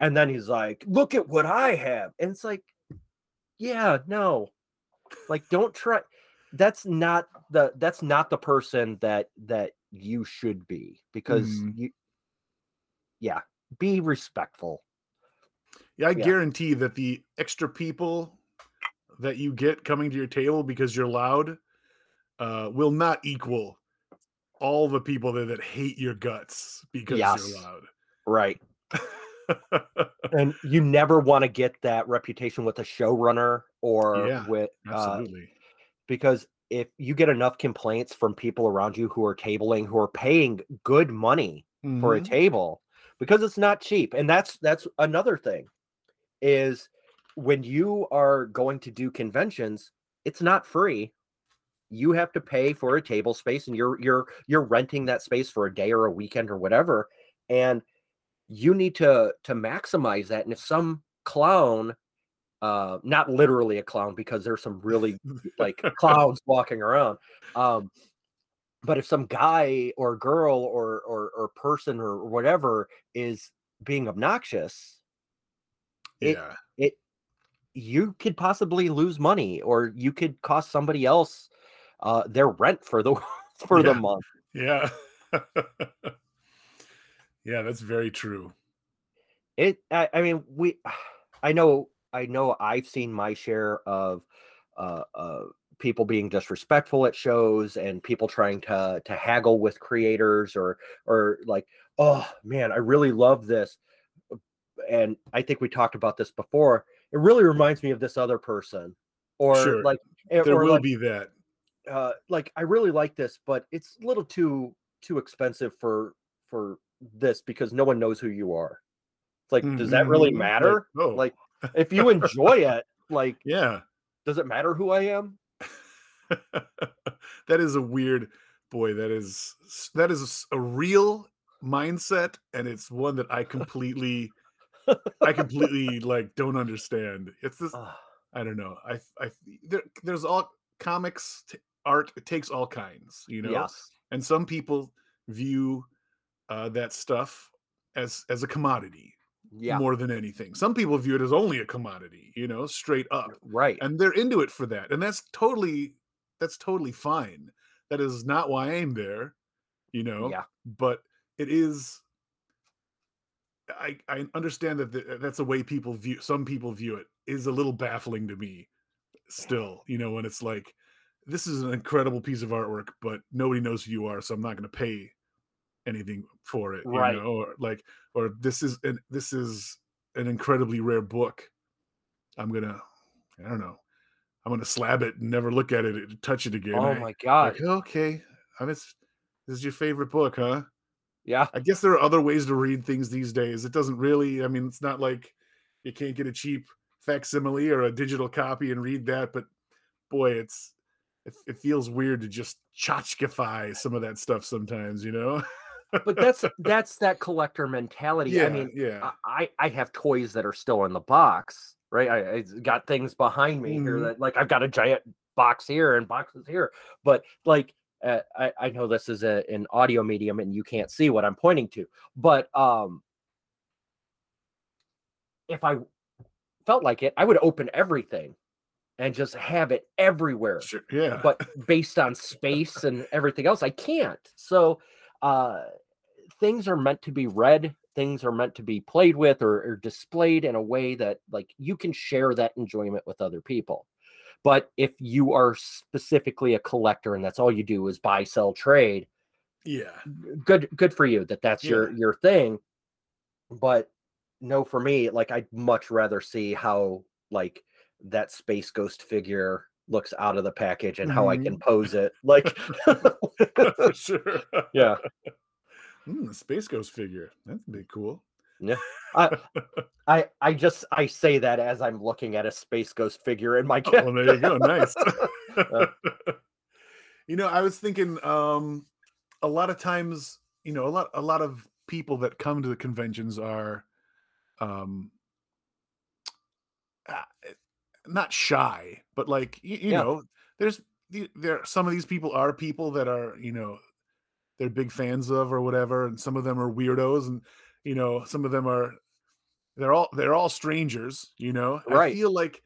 And then he's like, "Look at what I have," and it's like, "Yeah, no, like don't try." That's not the that's not the person that that you should be because Mhm. you, yeah, be respectful. yeah. I yeah. guarantee that the extra people that you get coming to your table because you're loud uh, will not equal all the people there that hate your guts because Yes. you're loud. Right. And you never want to get that reputation with a showrunner or Yeah, with uh, Absolutely. because if you get enough complaints from people around you who are tabling who are paying good money for a Mhm. table because it's not cheap and that's that's another thing is when you are going to do conventions it's not free. You have to pay for a table space and you're you're you're renting that space for a day or a weekend or whatever and you need to to maximize that and if some clown uh not literally a clown because there's some really like clowns walking around um but if some guy or girl or or or person or whatever is being obnoxious it- yeah. you could possibly lose money or you could cost somebody else uh their rent for the for the month Yeah. yeah, that's very true. it I, I mean we i know i know i've seen my share of uh, uh people being disrespectful at shows and people trying to to haggle with creators or or like oh man i really love this and i think we talked about this before it really reminds me of this other person or Sure. like eh, There or will like, be that. uh like i really like this but it's a little too too expensive for for this because no one knows who you are it's like does that really Mhm. Like, matter oh, like if you enjoy it like yeah. does it matter who i am that is a weird boy. That is that is a real mindset, and it's one that I completely, I completely like don't understand. It's this. I don't know. I I there, there's all comics t- art. It takes all kinds, you know. yes And some people view uh, that stuff as as a commodity yeah more than anything. Some people view it as only a commodity, you know, straight up right and they're into it for that and that's totally that's totally fine that is not why i'm there you know yeah. but it is i i understand that the, that's the way people view some people view it is a little baffling to me still you know when it's like this is an incredible piece of artwork but nobody knows who you are so i'm not going to pay anything for it Right. you know or like or this is an this is an incredibly rare book. I'm gonna i don't know i'm gonna slab it and never look at it and touch it again oh I- my god like, okay i mean this is your favorite book huh yeah I guess there are other ways to read things these days. It doesn't really, I mean, it's not like you can't get a cheap facsimile or a digital copy and read that, but boy, it's it, it feels weird to just tchotchkify some of that stuff sometimes, you know? but that's that's that collector mentality yeah, i mean yeah. I I have toys that are still in the box, right? I, I got things behind me here Mhm. that like I've got a giant box here and boxes here, but like uh, I I know this is a, an audio medium and you can't see what I'm pointing to, but um, if I felt like it, I would open everything and just have it everywhere Sure, yeah. but based on space and everything else i can't so uh things are meant to be read things are meant to be played with or, or displayed in a way that like you can share that enjoyment with other people but if you are specifically a collector and that's all you do is buy sell trade Yeah. good good for you that that's your Yeah. your thing but no for me like i'd much rather see how like that space ghost figure looks out of the package and how i can mm-hmm. pose it like For sure. yeah Mm, the Space Ghost figure. That'd be cool. Yeah. I i I just i say that as i'm looking at a space ghost figure in my Oh, well, there you go. Nice. you know, I was thinking um a lot of times, you know, a lot a lot of people that come to the conventions are um uh, not shy, but like you, you Yeah. know, there's there some of these people are people that are, you know, they're big fans of or whatever, and some of them are weirdos and you know, some of them are they're all they're all strangers, you know. I feel like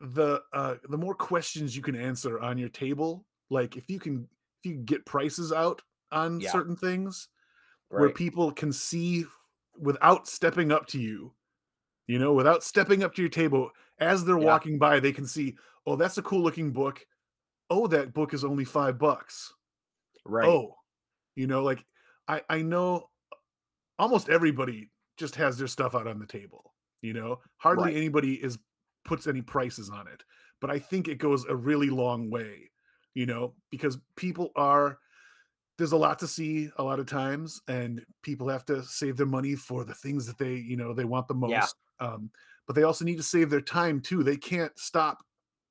the uh the more questions you can answer on your table, like if you can if you get prices out on Yeah. certain things where people can see without stepping up to you, you know, without stepping up to your table as they're Yeah. walking by, they can see, oh, that's a cool looking book. Oh, that book is only five bucks. right Oh, you know, like I I know almost everybody just has their stuff out on the table. You know, hardly Right. anybody is puts any prices on it, but I think it goes a really long way. You know, because people are there's a lot to see a lot of times, and people have to save their money for the things that they you know they want the most. Yeah. Um, but they also need to save their time too. They can't stop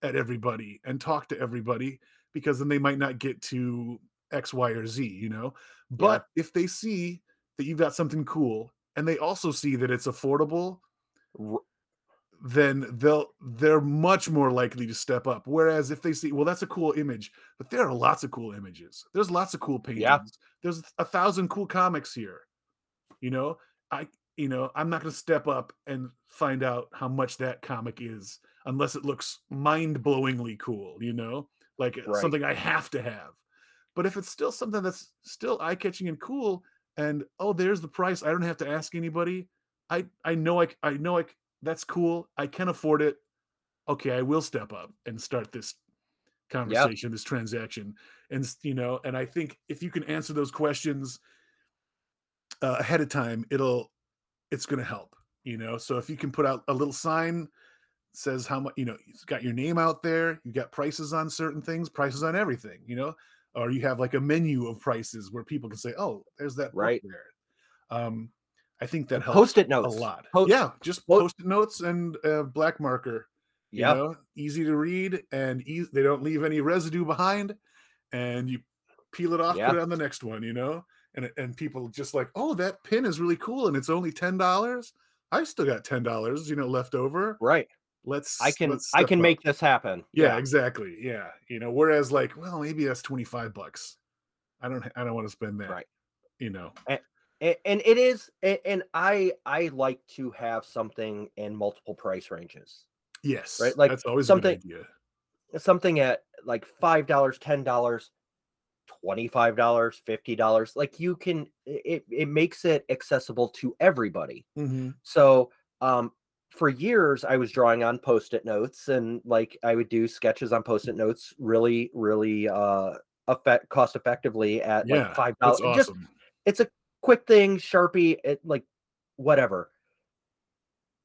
at everybody and talk to everybody because then they might not get to X, Y, or Z, you know. But if they see that you've got something cool and they also see that it's affordable, then they'll they're much more likely to step up. Whereas if they see, well, that's a cool image, but there are lots of cool images. There's lots of cool paintings. Yeah. There's a thousand cool comics here. You know, I you know, I'm not gonna step up and find out how much that comic is unless it looks mind-blowingly cool, you know, like uh, Right. something I have to have. But if it's still something that's still eye-catching and cool, and oh, there's the price, I don't have to ask anybody. I I know I I know I that's cool. I can afford it. Okay, I will step up and start this conversation, this transaction, and you know, and I think if you can answer those questions uh, ahead of time, it'll it's going to help. You know, so if you can put out a little sign says how much you know it's got your name out there You've got prices on certain things prices on everything you know or you have like a menu of prices where people can say oh there's that Right. there. Um i think that helps post-it notes. a lot. Po- yeah just post-it notes and uh, black marker you yeah know easy to read and e- they don't leave any residue behind and you peel it off Yeah. put it on the next one you know and and people just like oh that pin is really cool and it's only ten dollars? I still got ten dollars you know left over. Right let's i can let's i can up. make this happen. Yeah, exactly yeah you know whereas like well maybe that's 25 bucks. I don't i don't want to spend that Right. you know. And, and it is and i i like to have something in multiple price ranges yes Right, like that's always a something- good idea. something at like five dollars ten dollars twenty-five dollars fifty dollars like you can it, it makes it accessible to everybody. Mhm. so um for years i was drawing on post-it notes and like i would do sketches on post-it notes really really uh effect cost effectively at yeah like five dollars just awesome. it's a quick thing sharpie it like whatever.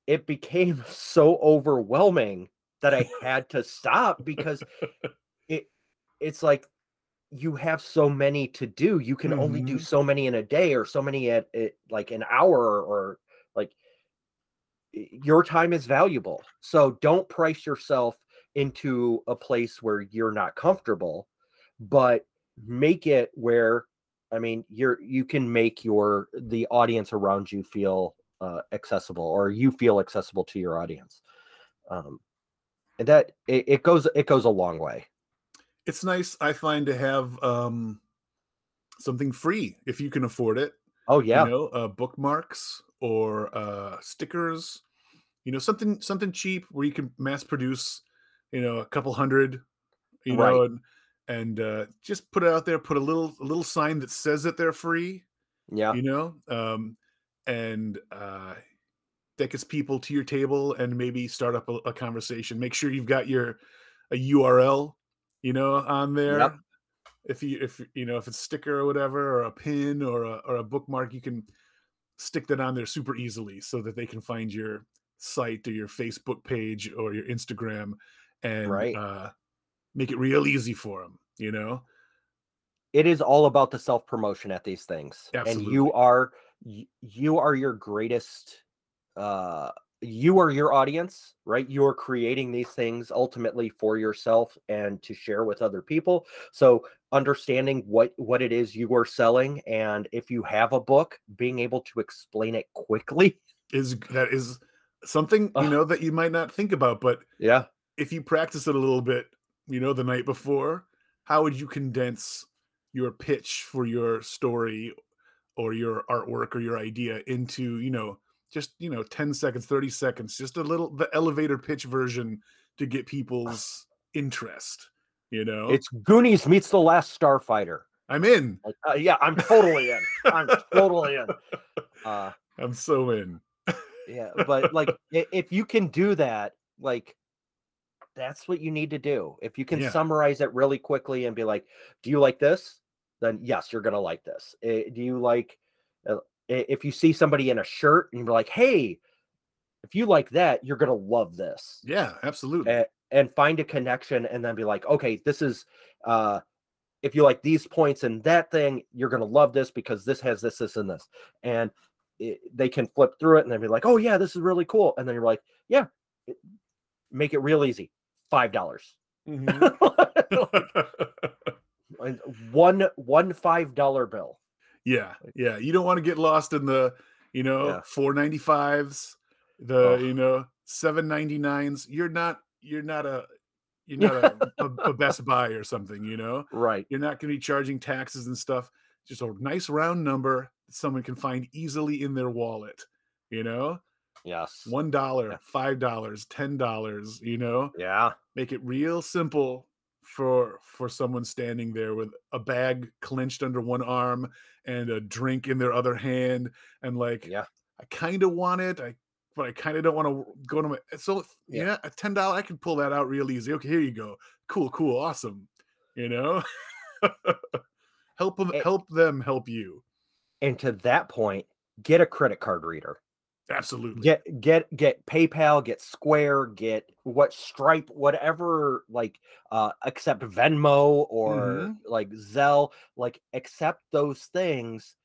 It became so overwhelming that i had to stop because it it's like you have so many to do you can only do Mhm. so many in a day or so many at, at like an hour or your time is valuable. So don't price yourself into a place where you're not comfortable but make it where i mean you're you can make your the audience around you feel uh, accessible or you feel accessible to your audience. Um and that it, it goes it goes a long way. It's nice i find to have um something free if you can afford it oh yeah. you know uh, bookmarks or uh stickers you know something something cheap where you can mass produce you know a couple hundred you know and and uh just put it out there put a little a little sign that says that they're free yeah. you know um and uh that gets people to your table and maybe start up a, a conversation. Make sure you've got your a url you know on there Yep. If you if you know if it's sticker or whatever or a pin or a, or a bookmark you can stick that on there super easily so that they can find your site or your facebook page or your instagram and Right. uh, make it real easy for them you know it is all about the self promotion at these things and you are you are your greatest uh you are your audience right? You're creating these things ultimately for yourself and to share with other people. So understanding what what it is you are selling and if you have a book being able to explain it quickly. Is that is something you know that you might not think about but yeah. if you practice it a little bit, you know, the night before, how would you condense your pitch for your story or your artwork or your idea into, you know, just, you know, 10 seconds, 30 seconds, just a little the elevator pitch version to get people's interest, you know? it's goonies meets the last starfighter I'm in. uh, yeah i'm totally in i'm totally in uh I'm so in. yeah but like if you can do that like that's what you need to do if you can Yeah. summarize it really quickly and be like do you like this then yes you're gonna like this Eh, do you like uh, if you see somebody in a shirt and you're like hey if you like that you're gonna love this. Yeah, absolutely. Eh, and find a connection and then be like okay this is uh if you like these points and that thing you're going to love this because this has this this and this. And it, they can flip through it and then be like oh yeah this is really cool. And then you're like yeah it- make it real easy five dollars. Mhm. And one one five dollar bill Yeah, yeah. You don't want to get lost in the, you know, four ninety fives, the Oh. you know seven ninety nines. You're not. You're not a. You're not a, a, a Best Buy or something. You know, right you're not going to be charging taxes and stuff. Just a nice round number that someone can find easily in their wallet. You know, yes one dollar, Yeah. five dollars, ten dollars. You know, yeah make it real simple for for someone standing there with a bag clenched under one arm and a drink in their other hand and like yeah. I kind of want it i but i kind of don't want to go to my so Yeah. yeah a ten dollar i can pull that out real easy. Okay here you go. Cool cool awesome. You know? Help them help them help you. And to that point get a credit card reader absolutely get get get paypal get square get what stripe whatever like uh accept venmo or Mhm. like zelle like accept those things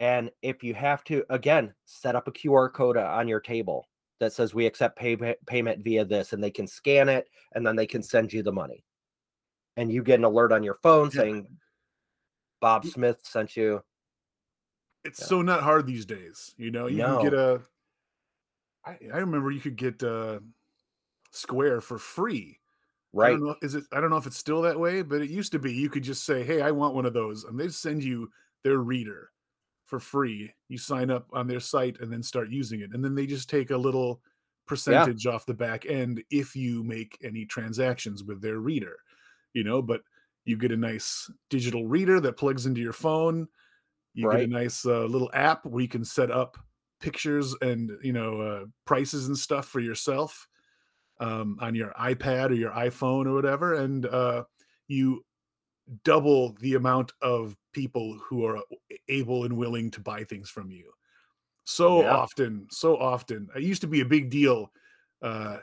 and if you have to again set up a qr code on your table that says we accept pay- payment via this and they can scan it and then they can send you the money and you get an alert on your phone Yeah. saying bob smith sent you it's Yeah. so not hard these days you know? You can get No. a I, I remember you could get uh square for free. I right. don't know is it I don't know if it's still that way but it used to be you could just say hey I want one of those and they send you their reader for free. You sign up on their site and then start using it and then they just take a little percentage off the back end if you make any transactions with their reader you know? But you get a nice digital reader that plugs into your phone you get a nice uh, little app where you can set up pictures and you know uh, prices and stuff for yourself um, on your ipad or your iphone or whatever and uh, you double the amount of people who are able and willing to buy things from you so Yeah. often so often it used to be a big deal uh,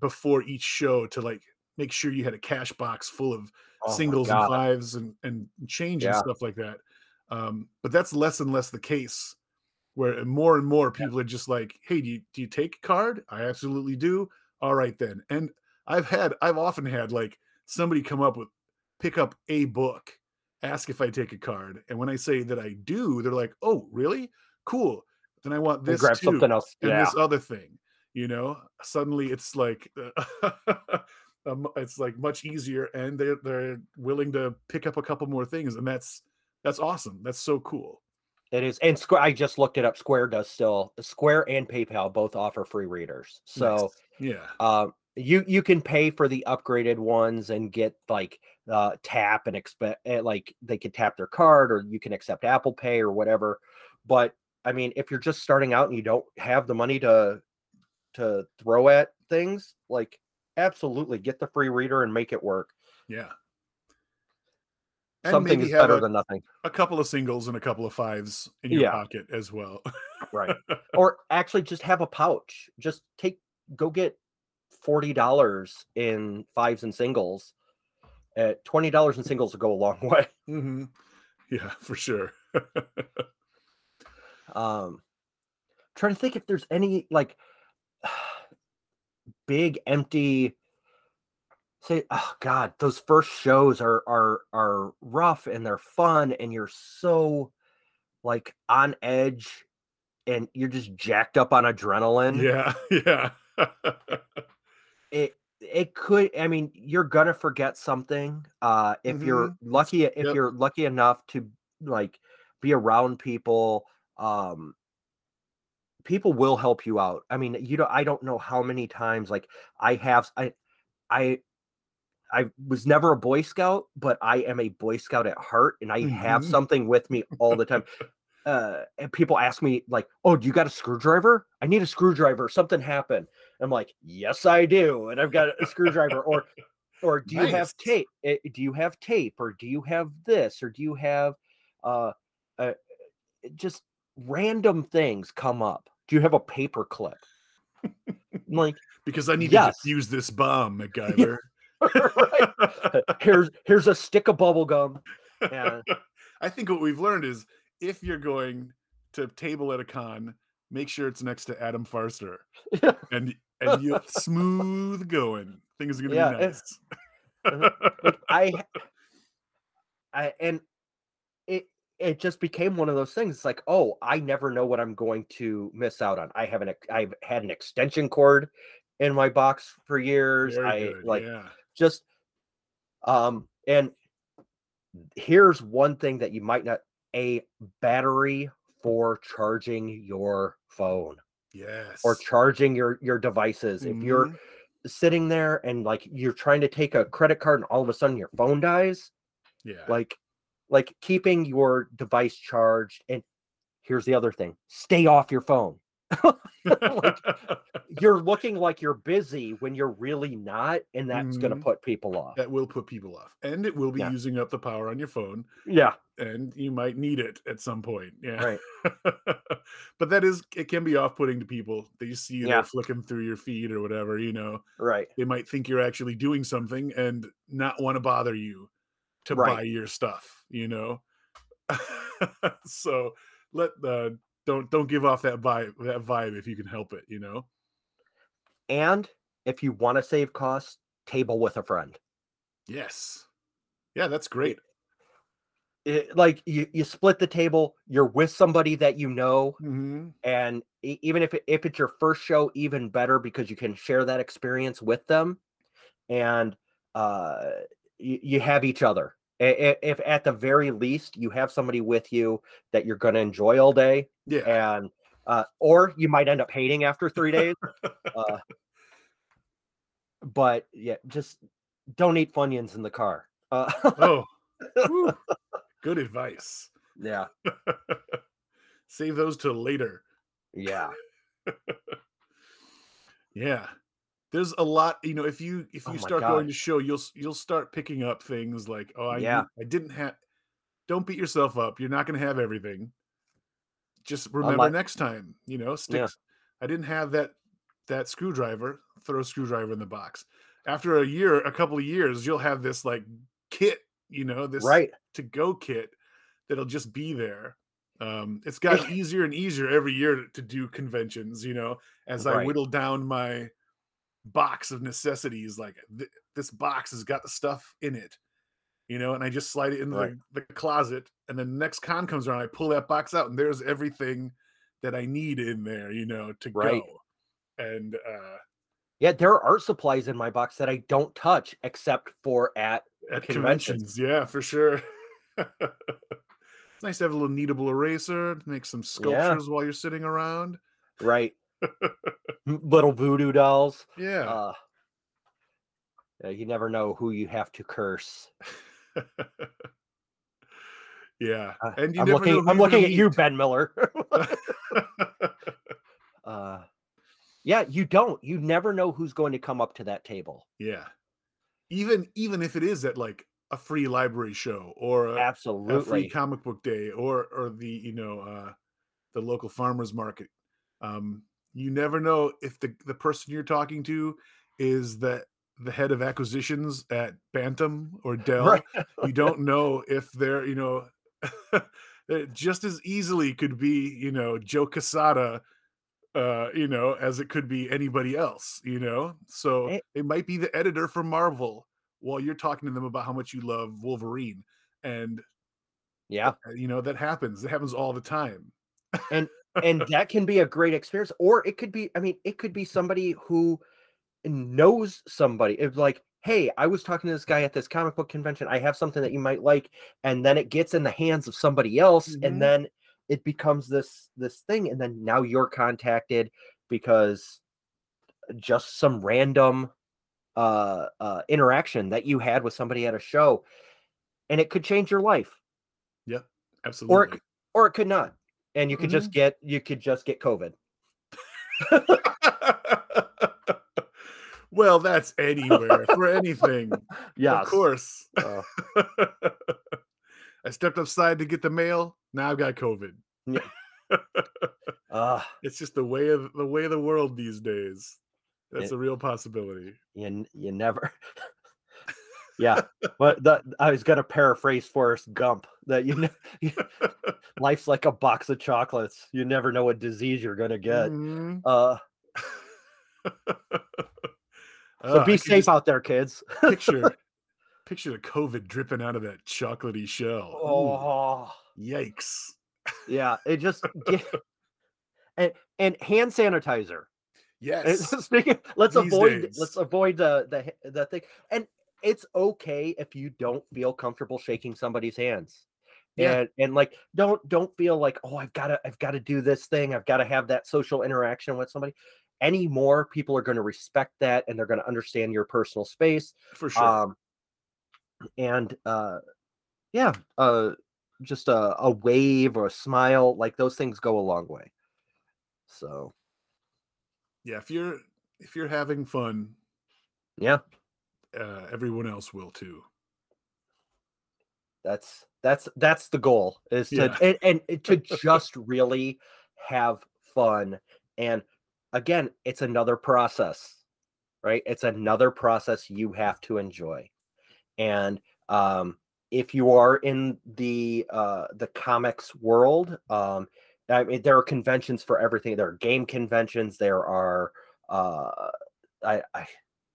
before each show to like make sure you had a cash box full of Oh singles and fives and, and change and stuff like that. Um, but that's less and less the case. Where more and more people are just like, "Hey, do you do you take a card? I absolutely do. All right then." And I've had, I've often had like somebody come up with, pick up a book, ask if I take a card, and when I say that I do, they're like, "Oh, really? Cool. Then I want this grab too, something else and this other thing." You know, suddenly it's like. um, it's like much easier and they're they're willing to pick up a couple more things and that's that's awesome that's so cool It is, and Square. I just looked it up. Square does still. Square and PayPal both offer free readers. So Nice. yeah um, you you can pay for the upgraded ones and get like uh, tap and expect like they can tap their card, or you can accept Apple Pay or whatever. But I mean, if you're just starting out and you don't have the money to to throw at things, like absolutely get the free reader and make it work. yeah And Something is better a, than nothing. a couple of singles and a couple of fives in your Yeah. pocket as well. Right. or actually just have a pouch. Just take go get forty dollars in fives and singles. At twenty dollars in singles will go a long way. hmm Yeah, for sure. Um trying to think if there's any like big empty say oh god those first shows are are are rough and they're fun and you're so like on edge and you're just jacked up on adrenaline yeah, yeah. it it could i mean you're gonna forget something uh if you're lucky if yep. you're lucky enough to like be around people um people will help you out i mean you know i don't know how many times like i have i i i was never a boy scout but i am a boy scout at heart and i have Mhm. something with me all the time. Uh and people ask me like oh do you got a screwdriver? I need a screwdriver. Something happened. I'm like yes i do and i've got a screwdriver. Or or do you have tape? Eh, do you have tape? Or do you have this? Or do you have uh, uh just random things come up. Do you have a paper clip like because I need Yes. to use this bomb, MacGyver. right? here's here's a stick of bubble gum and I think what we've learned is if you're going to table at a con, make sure it's next to Adam Farster, and and you smooth going. Things are gonna Yeah, be nice. Uh-huh. like I, I and it it just became one of those things. It's like, oh, I never know what I'm going to miss out on. I have an I've had an extension cord in my box for years. Very I good, like yeah. Just um and here's one thing that you might not a battery for charging your phone Yes. or charging your your devices if you're Mhm. sitting there and like you're trying to take a credit card and all of a sudden your phone dies yeah. like like keeping your device charged and here's the other thing stay off your phone like, you're looking like you're busy when you're really not and that's going Mhm. to put people off that will put people off, and it will be Yeah. using up the power on your phone, yeah and you might need it at some point. Yeah. right but that is it can be off-putting to people you see you Yeah. flicking through your feed or whatever you know right they might think you're actually doing something and not want to bother you to Right. buy your stuff you know so let the don't don't give off that vibe that vibe if you can help it you know? And if you want to save costs table with a friend. Yes. Yeah that's great. It- like you, you split the table you're with somebody that you know Mhm. and even if it, if it's your first show even better because you can share that experience with them and uh you, you have each other if at the very least you have somebody with you that you're going to enjoy all day yeah. and uh or you might end up hating after three days uh but yeah just don't eat funyuns in the car uh oh good advice. Yeah. Save those till later. Yeah. Yeah. There's a lot, you know, if you if Oh you my start going to show, you'll you'll start picking up things like, oh, I Yeah. I didn't have don't beat yourself up. You're not going to have everything. Just remember Unlike- next time, you know, sticks. I didn't have that that screwdriver. Throw a screwdriver in the box. After a year, a couple of years, you'll have this like kit, you know, this right to go kit that'll just be there. Um, it's gotten easier and easier every year to, to do conventions, you know, as I whittle down my box of necessities. Like th- this box has got the stuff in it, you know, and I just slide it into Right. the, the closet. And then the next con comes around, I pull that box out, and there's everything that I need in there, you know, to Right. go. And uh, Yeah, there are art supplies in my box that I don't touch except for at at Conventions. conventions. Yeah, for sure. it's nice to have a little kneadable eraser to make some sculptures while you're sitting around. right little voodoo dolls. Yeah. Uh, you never know who you have to curse. yeah. And you I'm looking. I'm looking at you. Ben Miller. uh, yeah, you don't. You never know who's going to come up to that table. yeah. Even even if it is at like a free library show or a, a free Absolutely. comic book day or or the you know uh the local farmers market um you never know if the the person you're talking to is the the head of acquisitions at bantam or dell Right. you don't know if they're you know it just as easily could be you know joe quesada uh you know as it could be anybody else you know so Eh. it might be the editor for marvel while you're talking to them about how much you love wolverine and Yeah. uh, you know that happens it happens all the time and that can be a great experience or it could be i mean it could be somebody who knows somebody it's like hey i was talking to this guy at this comic book convention i have something that you might like and then it gets in the hands of somebody else Mhm. and then it becomes this this thing and then now you're contacted because just some random uh uh interaction that you had with somebody at a show and it could change your life. Yeah, absolutely. Or or it could not and you could just get you could just get covid. Well that's anywhere for anything. Yeah, of course. Uh, i stepped outside to get the mail. Now i've got covid. Yeah. uh, it's just the way of the way of the world these days. That's It- a real possibility. You, you never yeah but the, i was gonna paraphrase forrest gump that you know life's like a box of chocolates. You never know what disease you're gonna get. Mhm. uh so I be safe out there kids. picture picture the covid dripping out of that chocolatey shell. Ooh, oh. yikes. Yeah it just get, and and hand sanitizer. Yes. Speaking, let's These avoid days. let's avoid the the the thing, and it's okay if you don't feel comfortable shaking somebody's hands. Yeah. And and like don't don't feel like oh I've got to I've got to do this thing. I've got to have that social interaction with somebody. Anymore people are going to respect that and they're going to understand your personal space for sure. um and uh yeah uh just a, a wave or a smile like those things go a long way. So yeah if you're if you're having fun yeah uh, everyone else will too That's that's that's the goal is to Yeah. and, and it- to just really have fun. And again, it's another process, right? It's another process you have to enjoy. And um if you are in the uh the comics world, um I mean there are conventions for everything. There are game conventions, there are uh I, I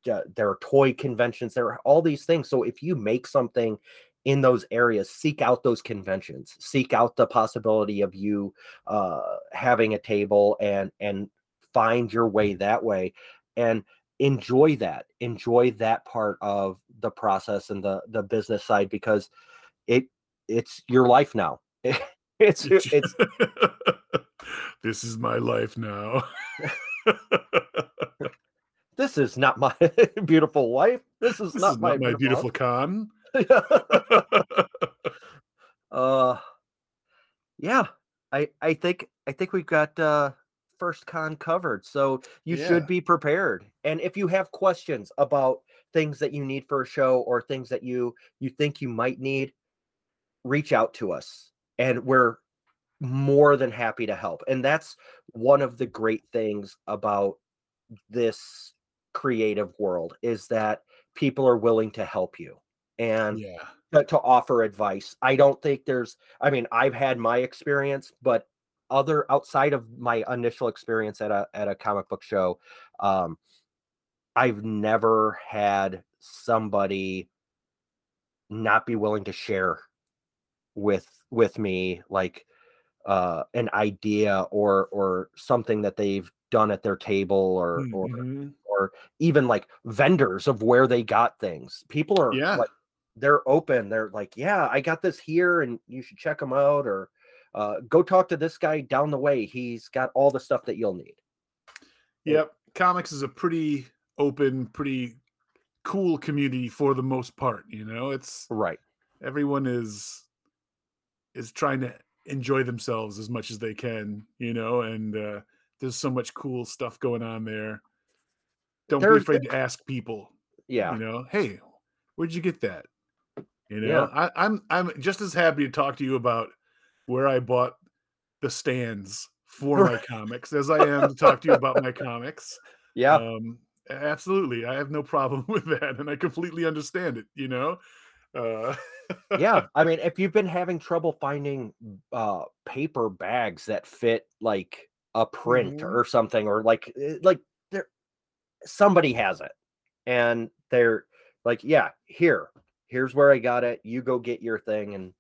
uh, there are toy conventions, there are all these things. So if you make something in those areas seek out those conventions seek out the possibility of you uh having a table and and find your way that way and enjoy that enjoy that part of the process and the the business side because it it's your life now it's it's this is my life now this is not my beautiful wife. This is this not is my not my beautiful con. Uh yeah. I i think i think we've got uh first con covered so you Yeah. should be prepared. And if you have questions about things that you need for a show or things that you you think you might need reach out to us and we're more than happy to help. And that's one of the great things about this creative world is that people are willing to help you and yeah to, to offer advice. I don't think there's, I mean, I've had my experience, but other outside of my initial experience at a at a comic book show, um, I've never had somebody not be willing to share with with me like uh an idea or or something that they've done at their table or or Mhm. Or even like vendors of where they got things. People are Yeah. like they're open. They're like, yeah, I got this here and you should check them out or uh, go talk to this guy down the way. He's got all the stuff that you'll need. Yep. Comics is a pretty open, pretty cool community for the most part. You know, it's Right. everyone is is trying to enjoy themselves as much as they can, you know, and uh there's so much cool stuff going on there. Don't There's- be afraid to ask people, Yeah. you know, hey, where'd you get that? You know, Yeah. I, I'm I'm just as happy to talk to you about where I bought the stands for my comics as I am to talk to you about my comics. Yeah. Um, absolutely, I have no problem with that, and I completely understand it. You know, uh, yeah. I mean, if you've been having trouble finding uh paper bags that fit like a print Mhm. or something, or like eh, like somebody has it. And they're like, yeah, here, here's where I got it. You go get your thing and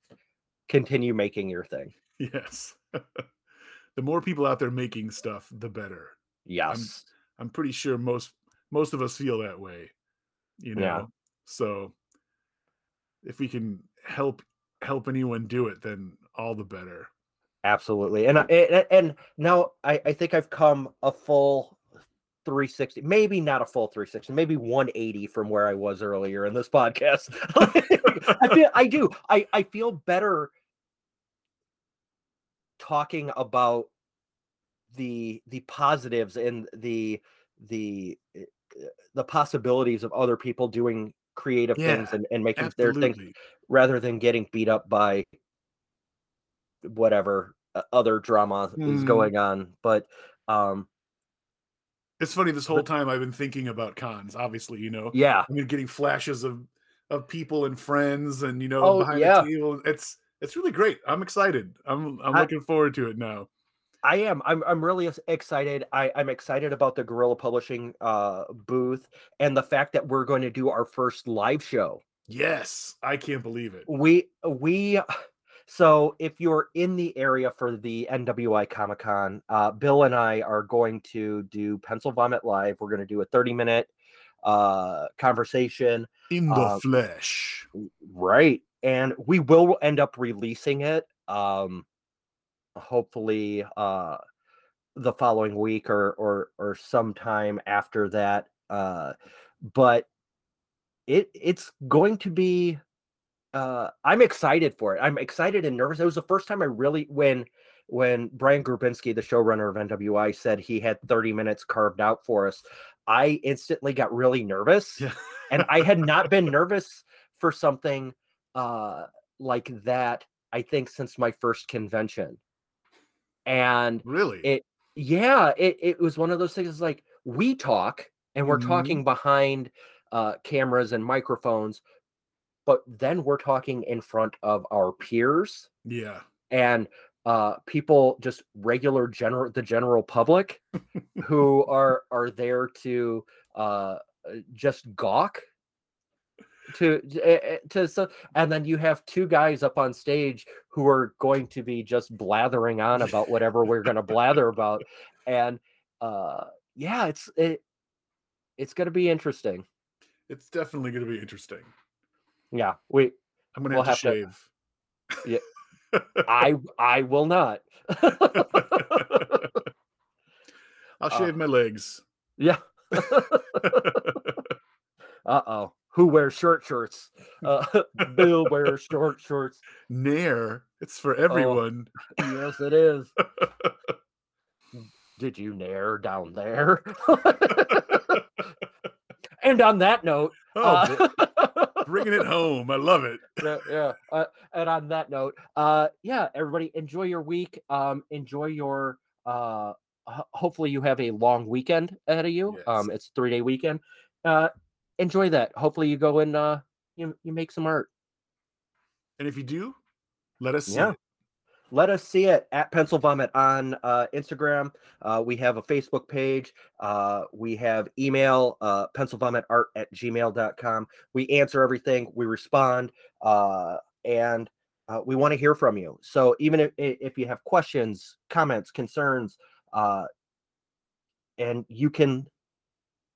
continue making your thing. yes. the more people out there making stuff, the better. Yes. I'm pretty sure most most of us feel that way. You know. Yeah. So if we can help help anyone do it, then all the better. Absolutely. And I, and, and now I, I think I've come a full 360, maybe not a full 360, maybe 180 from where I was earlier in this podcast. I feel I do. I, I feel better talking about the the positives and the the uh, the possibilities of other people doing creative things and, and making their things rather than getting beat up by whatever uh, other drama is Mm. going on but um It's funny. This whole time I've been thinking about cons. Obviously, you know, yeah I've been getting flashes of of people and friends, and you know, Oh, behind yeah. the table. It's it's really great. I'm excited. I'm I'm I- looking forward to it now. i am i'm, I'm really excited I, i'm excited about the gorilla publishing uh booth and the fact that we're going to do our first live show Yes, I can't believe it. we we so if you're in the area for the nwi comic con uh bill and i are going to do pencil vomit live we're going to do a 30 minute uh conversation In the Uh, flesh. right and we will end up releasing it um hopefully uh the following week or or or sometime after that uh but it it's going to be uh i'm excited for it i'm excited and nervous it was the first time i really when when brian grubinski the showrunner of nwi said he had 30 minutes carved out for us i instantly got really nervous Yeah. and I had not been nervous for something uh like that I think since my first convention. And really. it yeah, it it was one of those things like we talk and we're Mhm. talking behind uh cameras and microphones but then we're talking in front of our peers yeah. and uh people just regular general the general public who are are there to uh just gawk to eh, eh, to so and then you have two guys up on stage who are going to be just blathering on about whatever we're going to blather about and uh yeah it's it it's going to be interesting It's definitely going to be interesting. Yeah we I'm going We'll have to have to- shave. i i will not I'll Uh, shave my legs. yeah uh-oh who wears short shorts uh bill wears short shorts Nair. It's for Oh. everyone. yes it is did you nair down there and on that note oh, uh, bringing it home. I love it. yeah, yeah. Uh, and on that note, uh, yeah, everybody enjoy your week. Um, enjoy your. Uh, ho- hopefully, you have a long weekend ahead of you. Um, Yes. it's three day weekend. Uh, enjoy that. Hopefully, you go and uh, you you make some art. And if you do, let us see Yeah. Let us see it at Pencil Vomit on uh, Instagram. Uh, we have a Facebook page. Uh, we have email, uh, pencilvomitart at gmail.com. We answer everything, we respond, uh, and uh, we want to hear from you. So even if, if you have questions, comments, concerns, uh, and you can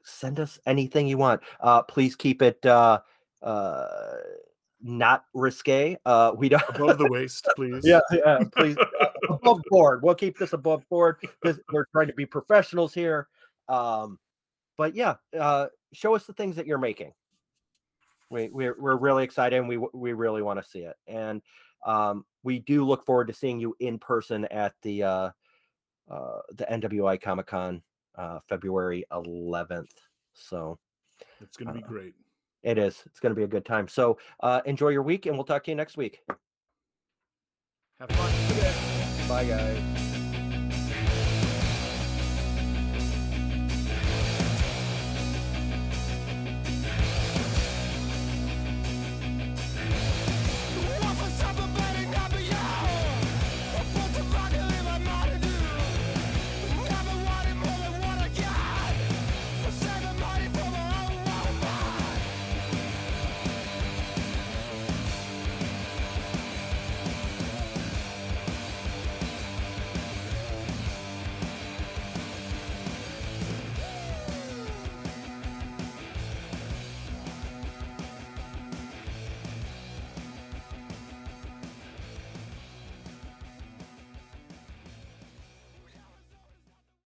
send us anything you want, please keep it not risque. Uh, we don't. Above the waist, please. Yeah, yeah, please above board. We'll keep this above board. This, we're trying to be professionals here. Um, but yeah, uh, show us the things that you're making. We we're, we're really excited and we we really want to see it. And um, we do look forward to seeing you in person at the uh, uh, the NWI Comic Con uh, February 11th. So It's going to be Uh, great. It is. It's going to be a good time. So uh, enjoy your week, and we'll talk to you next week. Have fun. Bye, guys.